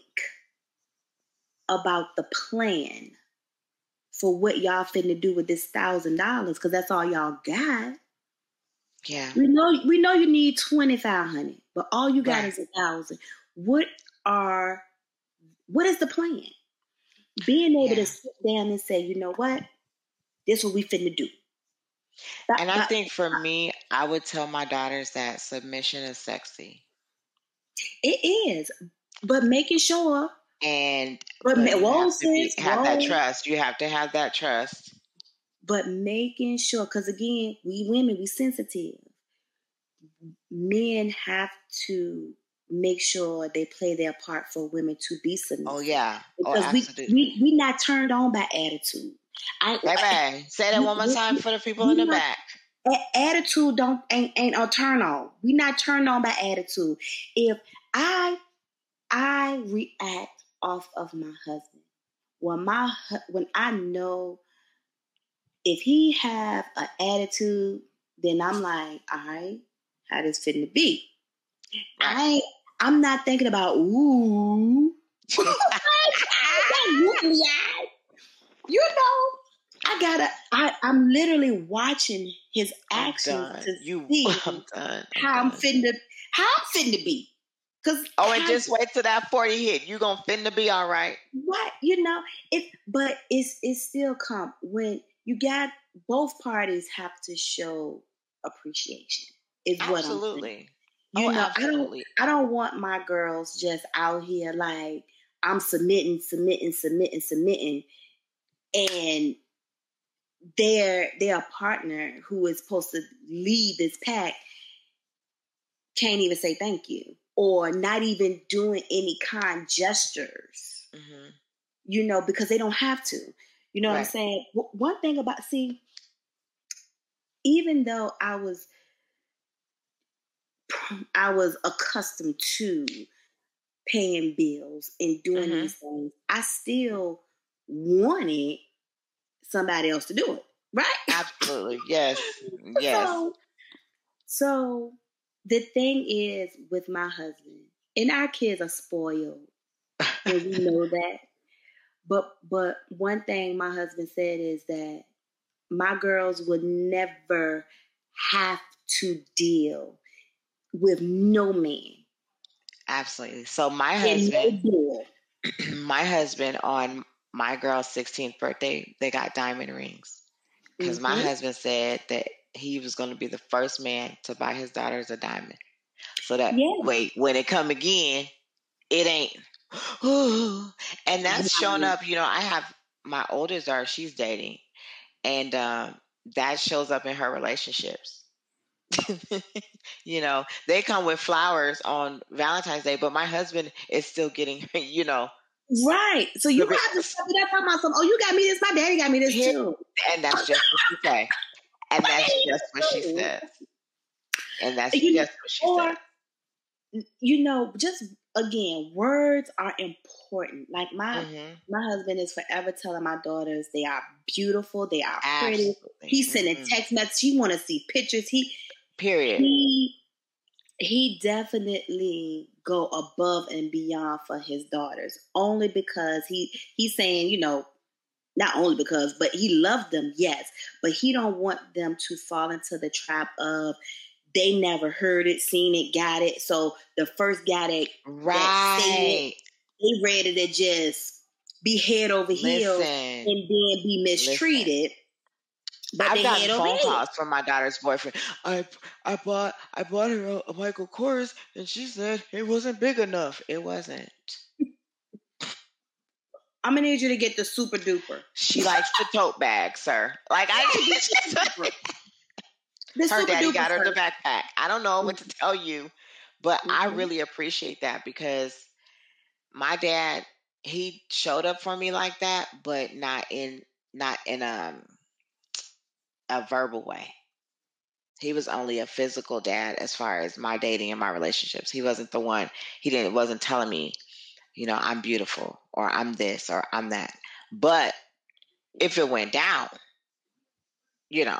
about the plan? For what y'all finna do with this thousand dollars because that's all y'all got. Yeah. We know we know you need twenty five hundred, but all you got right. is a thousand. What are what is the plan? Being able yeah. to sit down and say, you know what? This is what we finna do. and I think for me, I would tell my daughters that submission is sexy. It is. But making sure and but, but you have, be, have that trust. You have to have that trust. But making sure, because again, we women, we sensitive. Men have to make sure they play their part for women to be oh, submissive. Oh yeah, oh, because oh, we we we not turned on by attitude. I, Baby, say that one more time for the people in the not, back. Attitude don't ain't ain't a turn on. We not turned on by attitude. If I I react off of my husband. When my when I know if he have an attitude, then I'm like, all right, how this fitting to be? I I'm not thinking about ooh. you know, I gotta. I, I'm literally watching his actions to you, see I'm I'm how I'm fitting to how I'm fitting to be. Cause oh, and just wait till that forty hit. You gonna finna be all right. What you know it, but it's it's still come when you got both parties have to show appreciation. Is absolutely. what I'm. You oh, know, absolutely. I don't I don't want my girls just out here like I'm submitting, submitting, submitting, submitting, and their their partner who is supposed to lead this pack can't even say thank you or not even doing any kind gestures. Mm-hmm. You know, because they don't have to. You know right. what I'm saying? One thing about see, even though I was I was accustomed to paying bills and doing mm-hmm. these things, I still wanted somebody else to do it. Right? Absolutely. Yes. Yes. So, so the thing is with my husband, and our kids are spoiled. and we know that. But but one thing my husband said is that my girls would never have to deal with no man. Absolutely. So my husband, my husband on my girl's 16th birthday, they got diamond rings because mm-hmm. my husband said that he was going to be the first man to buy his daughters a diamond. So that yeah. wait, when it come again, it ain't. and that's shown up. You know, I have my oldest daughter; she's dating, and um, that shows up in her relationships. you know, they come with flowers on Valentine's Day, but my husband is still getting, you know, Right. So you have to step it up on some, oh, you got me this, my daddy got me this too. And that's just what she said. And that's just what she said. And that's you just what she or, said. You know, just again, words are important. Like my mm-hmm. my husband is forever telling my daughters they are beautiful, they are Absolutely. pretty. He's sending mm-hmm. text messages. He want to see pictures. He period. He he definitely go above and beyond for his daughters only because he he's saying you know not only because but he loved them yes but he don't want them to fall into the trap of they never heard it seen it got it so the first got it, right it, they ready to just be head over heels and then be mistreated Listen. But I've gotten phone calls from my daughter's boyfriend. I I bought I bought her a, a, Michael Kors, and she said it wasn't big enough. It wasn't. I'm gonna need you to get the super duper. She likes the tote bag, sir. Like I. Need you the super. her daddy got her the backpack. I don't know what to tell you, but mm-hmm. I really appreciate that because my dad he showed up for me like that, but not in not in um a verbal way. He was only a physical dad as far as my dating and my relationships. He wasn't the one. He didn't wasn't telling me, you know, I'm beautiful or I'm this or I'm that. But if it went down, you know.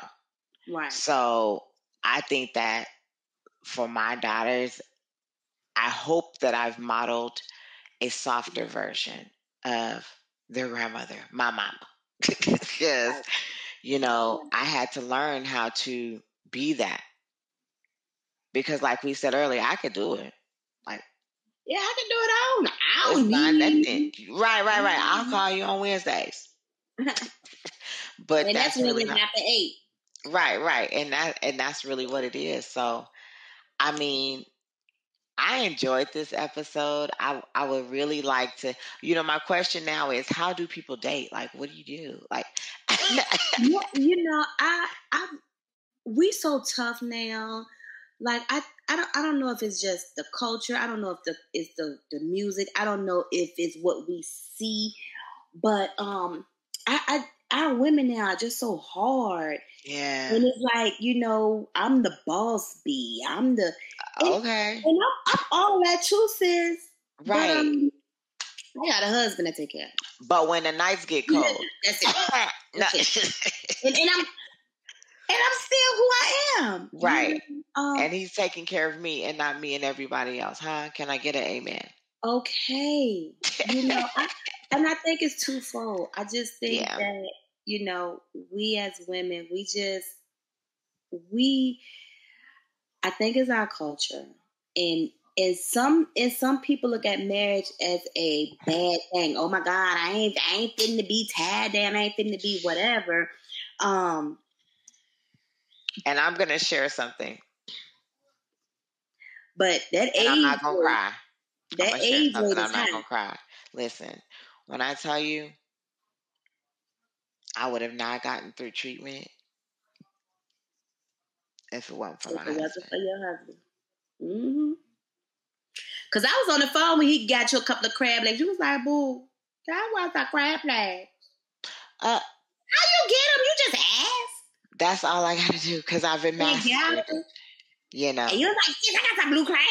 Right. So I think that for my daughters, I hope that I've modeled a softer version of their grandmother, my mama. because you know, I had to learn how to be that. Because like we said earlier, I could do it. Yeah, I can do it on. I don't need Right, right, right. I'll mm-hmm. call you on Wednesdays. but and that's, that's really not, after eight. Right, right. And that and that's really what it is. So I mean, I enjoyed this episode. I I would really like to, you know, my question now is how do people date? Like what do you do? Like yeah, you know, I I we so tough now. Like I I don't I don't know if it's just the culture. I don't know if the it's the the music. I don't know if it's what we see. But um I, I our women now are just so hard. Yeah. And it's like, you know, I'm the boss bee. I'm the and, okay. And I'm, I'm all that too, sis. Right. But, um, I got a husband to take care of. But when the nights get cold. That's it. That's it. and, and, I'm and I'm still who I am. Right. Um, and he's taking care of me and not me and everybody else, huh? Can I get an amen? Okay. You know, I, and I think it's twofold. I just think yeah. that, you know, we as women, we just we I think it's our culture. And and some and some people look at marriage as a bad thing. Oh my God, I ain't I ain't to be tied down, I ain't to be whatever. Um And I'm gonna share something. But that age, I'm not gonna cry. That age, I'm not gonna cry. Listen, when I tell you, I would have not gotten through treatment if it wasn't for if my husband. wasn't for your husband. Mm-hmm. Cause I was on the phone when he got you a couple of crab legs. You was like, "Boo, that was a crab legs." Uh, how you get them? You just ask. That's all I got to do because I've been mastered. You know. And you was like, "Yes, I got some blue crabs."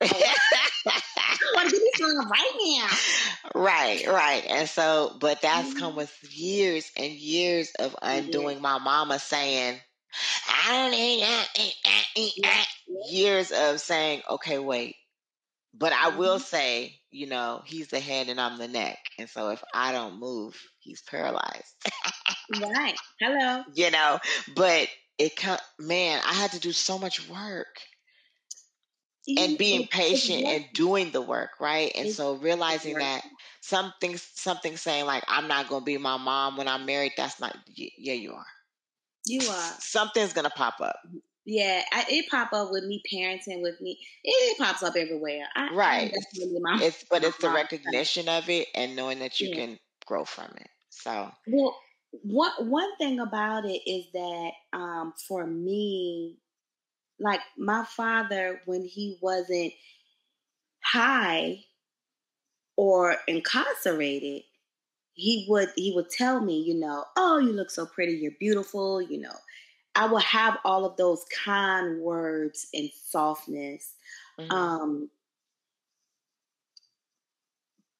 I want to give me some right now. Right, right. And so, but that's mm-hmm. come with years and years of undoing mm-hmm. my mama saying, I don't eat eat eat that. Years of saying, okay, wait. But I will mm-hmm. say, you know, he's the head and I'm the neck. And so if I don't move, he's paralyzed. right. Hello. You know, but it come man, I had to do so much work. And being patient and doing the work, right? And so realizing that something something saying like I'm not gonna be my mom when I'm married, that's not yeah, you are. You are. Something's gonna pop up. Yeah, I, it pop up with me parenting with me. It, it pops up everywhere. I, right. it's but it's the recognition of it and knowing that you yeah. can grow from it. So well, one one thing about it is that um, for me, like my father, when he wasn't high or incarcerated, he would he would tell me, you know, oh, you look so pretty, you're beautiful, you know. I would have all of those kind words and softness. Mm-hmm. Um,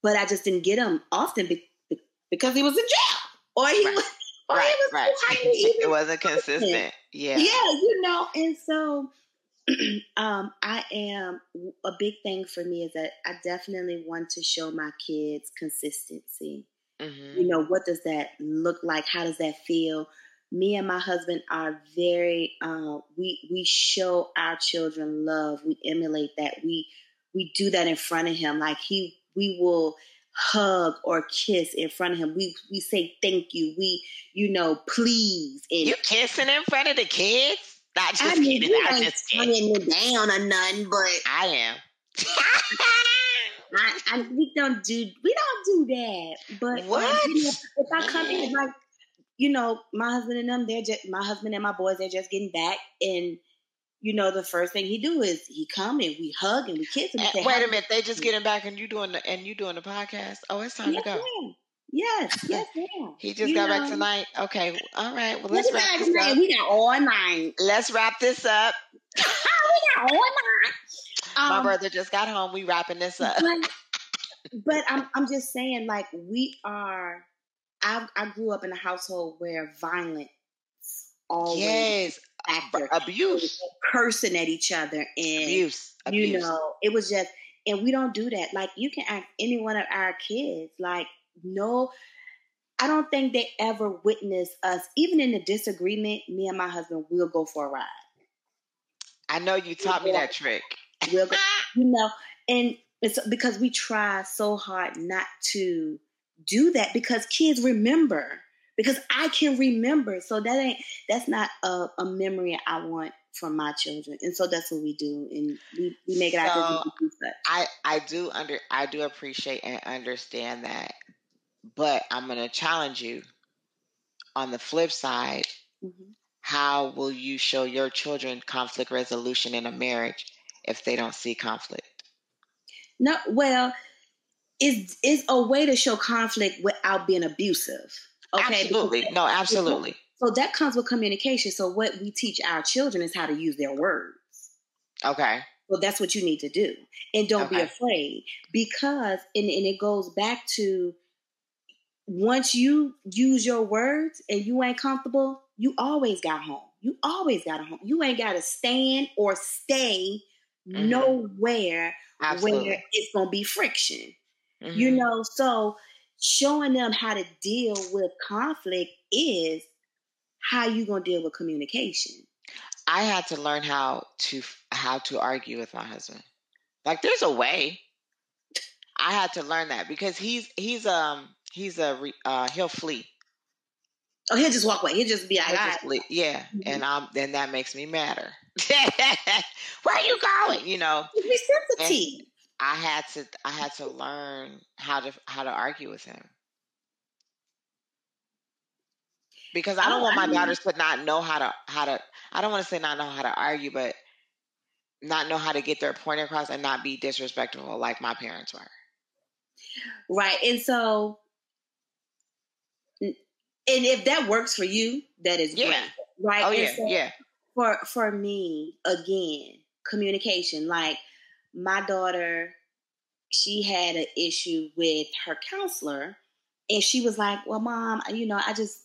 but I just didn't get them often be- because he was in jail or he right. was or right, he was right. it wasn't consistent. Yeah. Yeah, you know, and so um, I am a big thing for me is that I definitely want to show my kids consistency. Mm-hmm. You know, what does that look like? How does that feel? Me and my husband are very uh, we we show our children love. We emulate that. We we do that in front of him. Like he we will hug or kiss in front of him. We we say thank you. We you know please. And you kissing in front of the kids? Not just I mean, kidding. I just kidding. down or nothing, but I am. I, I, we don't do we don't do that. But what? Um, know, if I come in like you know, my husband and them, they're just my husband and my boys, they're just getting back and you know, the first thing he do is he come and we hug and we kiss and, say, Wait a minute, they just getting back and you doing the and you doing the podcast. Oh, it's time yes, to go. Ma'am. Yes, yes, ma'am. he just you got know, back tonight. Okay, all right. Well, let's wrap this up. We got all night. Let's wrap this up. we got all night. Um, My brother just got home. We wrapping this up. But, but I'm I'm just saying, like we are. I I grew up in a household where violence always yes factor. abuse, cursing at each other, and abuse, abuse. You know, it was just, and we don't do that. Like you can ask any one of our kids, like no. I don't think they ever witnessed us, even in a disagreement. Me and my husband will go for a ride. I know you taught me that trick. We'll go, you know, and it's because we try so hard not to do that because kids remember because I can remember. So that ain't that's not a, a memory I want from my children, and so that's what we do, and we, we make it so out. I I do under I do appreciate and understand that, but I'm going to challenge you. On the flip side, mm-hmm. how will you show your children conflict resolution in a marriage if they don't see conflict? No, well, it's it's a way to show conflict without being abusive. Okay. Absolutely. no, absolutely. So that comes with communication. So what we teach our children is how to use their words. Okay. Well, that's what you need to do. And don't okay. be afraid because, and, and it goes back to once you use your words and you ain't comfortable, you always got home. You always got a home. You ain't got to stand or stay mm-hmm. nowhere Absolutely. where it's going to be friction. Mm-hmm. You know, so showing them how to deal with conflict is how you going to deal with communication. I had to learn how to how to argue with my husband. Like there's a way. I had to learn that because he's he's um he's a uh he'll flee. Oh, he'll just walk away. He'll just be like, just leave. yeah, mm-hmm. and um, then that makes me madder. Where are you going? You know, be sensitive. I had to, I had to learn how to how to argue with him because I don't oh, want my daughters to not know how to how to. I don't want to say not know how to argue, but not know how to get their point across and not be disrespectful like my parents were. Right, and so and if that works for you, that is yeah. great. Right. Oh yeah, so yeah. For for me, again, communication. Like my daughter, she had an issue with her counselor, and she was like, "Well, mom, you know, I just,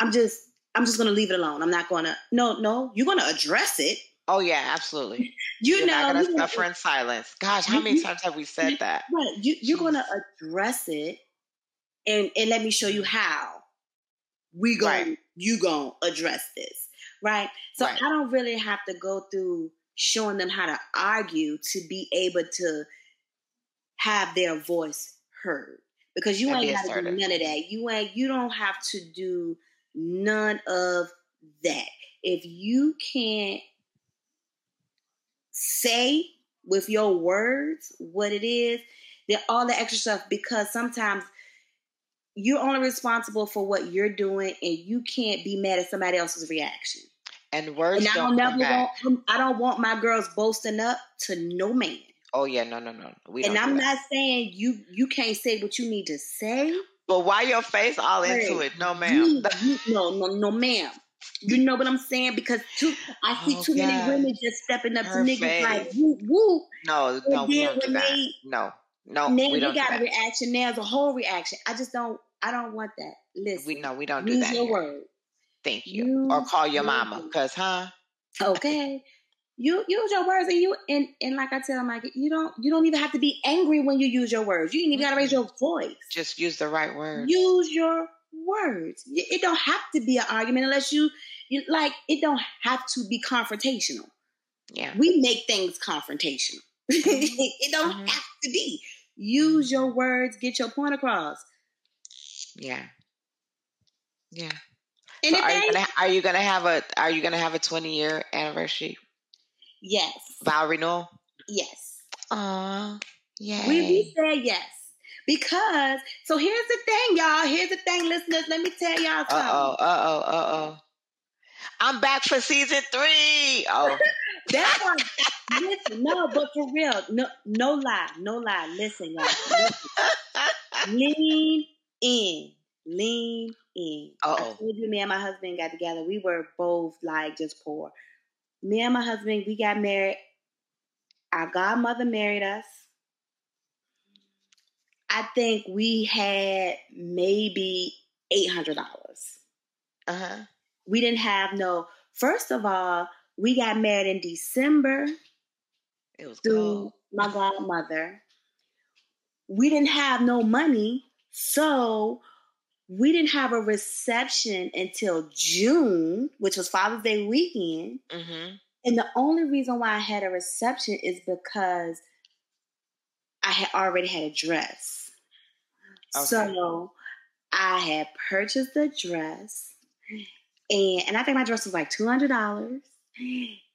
I'm just, I'm just gonna leave it alone. I'm not gonna. No, no, you're gonna address it. Oh yeah, absolutely. You you're know, not gonna suffer in silence. Gosh, how many times have we said that? Right. You, you're gonna address it, and and let me show you how we going right. you gonna address this right so right. i don't really have to go through showing them how to argue to be able to have their voice heard. Because you ain't got to do none of that. You ain't you don't have to do none of that. If you can't say with your words what it is then all the extra stuff because sometimes you're only responsible for what you're doing, and you can't be mad at somebody else's reaction. And words and I don't, never want. I don't want my girls boasting up to no man. Oh yeah, no, no, no. We and I'm not saying you you can't say what you need to say. But why your face all hey, into it? No, ma'am. You, you, no, no, no, ma'am. You know what I'm saying? Because too, I see oh, too God. many women just stepping up Her to niggas face. like whoop whoop. No, no, we don't do that. They, no, no, now we don't got a reaction. Now there's a whole reaction. I just don't. I don't want that. Listen, we no, we don't do that. Use your word. Thank you. Use or call your mama, cause huh? Okay. you use your words and you and and like I tell them, like you don't you don't even have to be angry when you use your words. You ain't even gotta raise your voice. Just use the right words. Use your words. It don't have to be an argument unless you you like. It don't have to be confrontational. Yeah, we make things confrontational. Mm-hmm. it don't mm-hmm. have to be. Use your words, get your point across. Yeah. Yeah. So are you gonna are you gonna have a are you gonna have a twenty year anniversary? Yes. Vow renewal? Yes. Aw. Yeah. We, we said yes. Because so here's the thing, y'all. Here's the thing, listeners. Let me tell y'all something. Uh oh, uh oh, uh oh. I'm back for season three. Oh. that one, listen, no, but for real, no, no lie, no lie. Listen, y'all. Listen. Lean in, lean in. Uh-oh. I told you, me and my husband got together. We were both like just poor. Me and my husband, we got married. Our godmother married us. I think we had maybe eight hundred dollars. Uh huh. We didn't have no. First of all, we got married in December. It was through cold. my godmother. We didn't have no money, so we didn't have a reception until June, which was Father's Day weekend. Mm-hmm. And the only reason why I had a reception is because I had already had a dress. Okay. So I had purchased the dress, and and I think my dress was like two hundred dollars.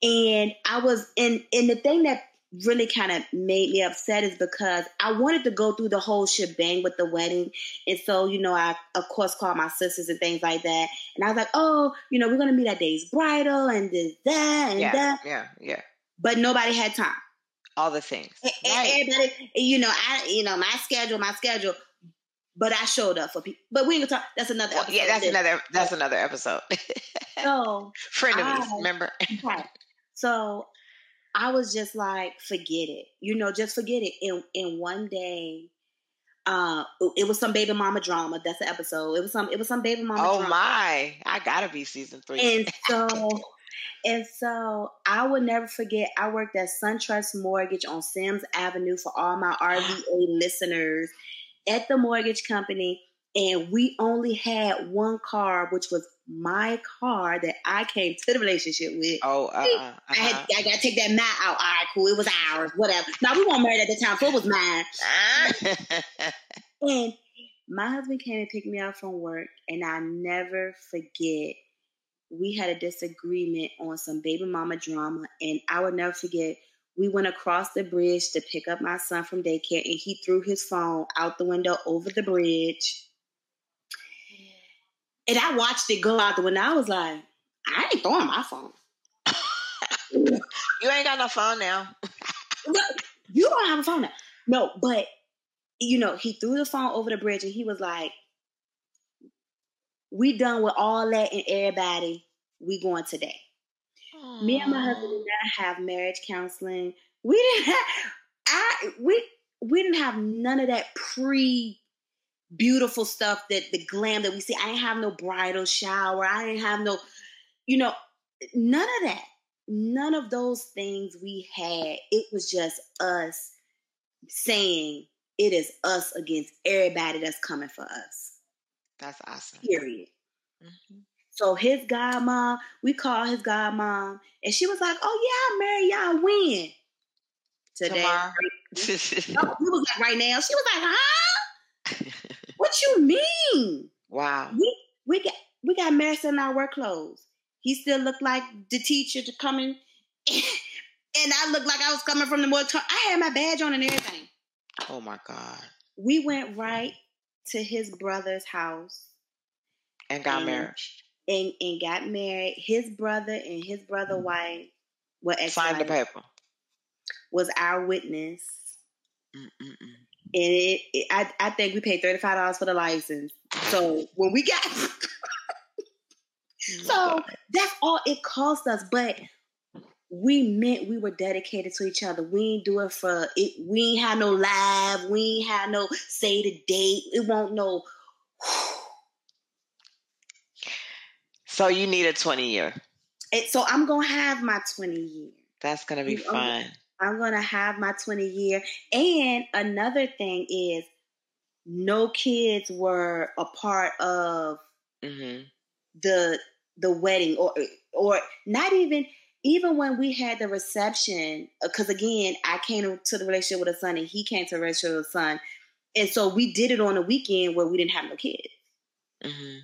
And I was in and the thing that really kind of made me upset is because I wanted to go through the whole shebang with the wedding. And so, you know, I of course called my sisters and things like that. And I was like, oh, you know, we're gonna meet at Dave's bridal and this, that, and yeah, that. Yeah, yeah. But nobody had time. All the things. Right. Everybody, you know, I you know, my schedule, my schedule. But I showed up for people. But we ain't gonna talk. That's another. Well, yeah, that's another. That's another episode. so friend of frenemies, remember? So I was just like, forget it. You know, just forget it. And and one day, uh, it was some baby mama drama. That's the episode. It was some. It was some baby mama. Oh drama. my! I gotta be season three. And so, and so I will never forget. I worked at SunTrust Mortgage on Sims Avenue for all my RVA listeners at the mortgage company, and we only had one car, which was my car that I came to the relationship with. Oh, uh, uh, I had uh-huh. I got to take that mat out. All right, cool. It was ours. Whatever. Now we weren't married at the time, so it was mine. and my husband came and picked me up from work, and I never forget. We had a disagreement on some baby mama drama, and I would never forget. We went across the bridge to pick up my son from daycare, and he threw his phone out the window over the bridge. And I watched it go out the window. I was like, I ain't throwing my phone. you ain't got no phone now. you don't have a phone now. No, but you know, he threw the phone over the bridge and he was like, We done with all that and everybody. We going today. Aww. Me and my husband did not have marriage counseling. We didn't have I we we didn't have none of that pre beautiful stuff that the glam that we see. I didn't have no bridal shower. I didn't have no, you know, none of that. None of those things we had. It was just us saying it is us against everybody that's coming for us. That's awesome. Period. Mm-hmm. So his godmom, we call his godmom, and she was like, "Oh yeah, I'll marry y'all when today." Tomorrow. no, he was like right now. She was like, "Huh? what you mean?" Wow. We we got we got married in our work clothes. He still looked like the teacher to come in, and I looked like I was coming from the more. I had my badge on and everything. Oh my God. We went right to his brother's house and got and, married. And and got married. His brother and his brother mm. wife were signed the paper. Was our witness. Mm-mm-mm. And it, it, I, I think we paid thirty five dollars for the license. So when we got, so that's all it cost us. But we meant we were dedicated to each other. We ain't do it for it. We ain't had no live. We ain't had no say the date. It won't no. so you need a twenty year. It, so I'm gonna have my twenty year. That's gonna be fun. I'm gonna have my twenty year. And another thing is, no kids were a part of mm-hmm. the the wedding, or or not even even when we had the reception, because uh, again, I came to the relationship with a son and he came to the relationship with a son. And so we did it on a weekend where we didn't have no kids. Mm-hmm.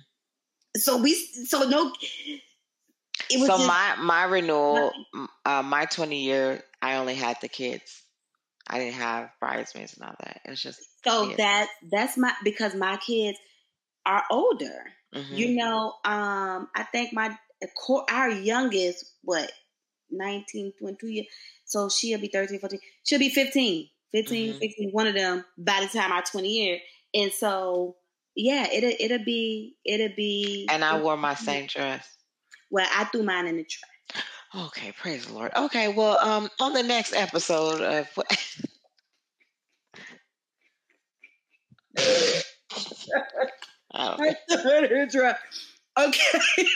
So we, so no. It was so just, my my renewal, uh, my twenty year, I only had the kids. I didn't have bridesmaids and all that. It was just so that that's my because my kids are older. Mm-hmm. You know, um, I think my our youngest, what 19, 22 years. So she'll be 13, 14. She'll be 15, 15, mm-hmm. 16, one of them by the time our 20 year. And so, yeah, it'll, it'll be, it'll be. And I wore my same dress. Well, I threw mine in the trash. Okay, praise the Lord. Okay, well, um, on the next episode of I don't know. Okay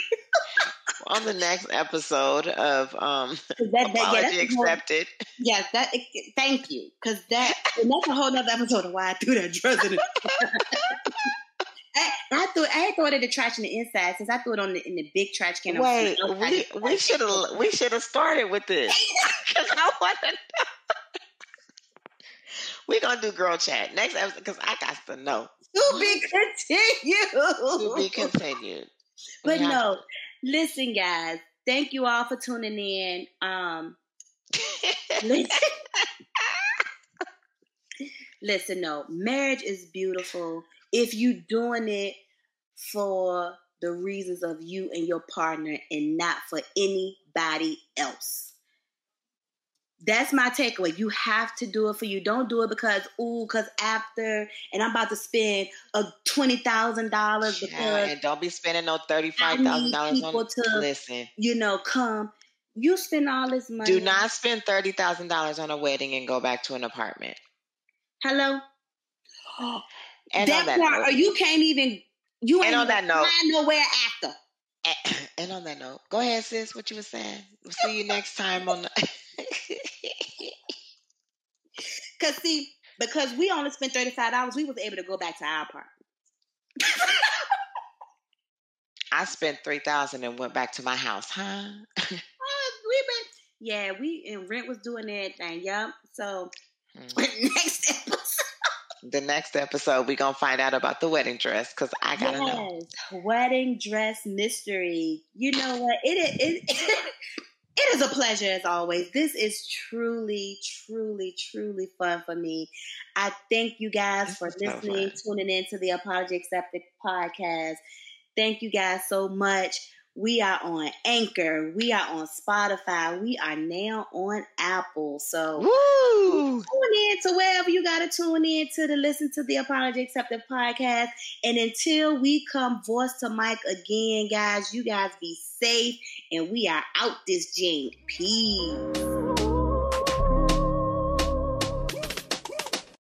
on the next episode of um that, apology yeah, accepted. Whole, yes, that thank you because that and that's a whole other episode of why I threw that dress in. I, I threw I threw it in the trash in the inside since I threw it on the in the big trash can. Wait, we we should have we should have started with this because I want to. know. We're gonna do girl chat next episode because I got to know. To be continued. To be continued. But no, Listen, guys, thank you all for tuning in. Um, listen, listen, no, marriage is beautiful if you doing it for the reasons of you and your partner and not for anybody else. That's my takeaway. You have to do it for you. Don't do it because ooh, because after and I'm about to spend a twenty thousand dollars because yeah, and don't be spending no thirty five thousand dollars on to listen. You know, come. You spend all this money. Do not spend thirty thousand dollars on a wedding and go back to an apartment. Hello. and that, that part, note, you can't even. You ain't on that note, nowhere after. And on that note, go ahead, sis. What you were saying. We'll see you next time on. The- Cause see, because we only spent thirty five dollars, we was able to go back to our apartment. I spent three thousand and went back to my house, huh? we been, yeah, we and rent was doing that thing, Yep. So hmm. next episode. The next episode, we're gonna find out about the wedding dress because I gotta yes, know. Wedding dress mystery. You know what? it is it, it, it is a pleasure as always. This is truly, truly, truly fun for me. I thank you guys this for listening, so tuning in to the Apology Accepted podcast. Thank you guys so much. We are on Anchor. We are on Spotify. We are now on Apple. So Woo! tune in to wherever you got to tune in to to listen to the Apology Accepted podcast. And until we come voice to mic again, guys, you guys be safe. And we are out this jink. Peace.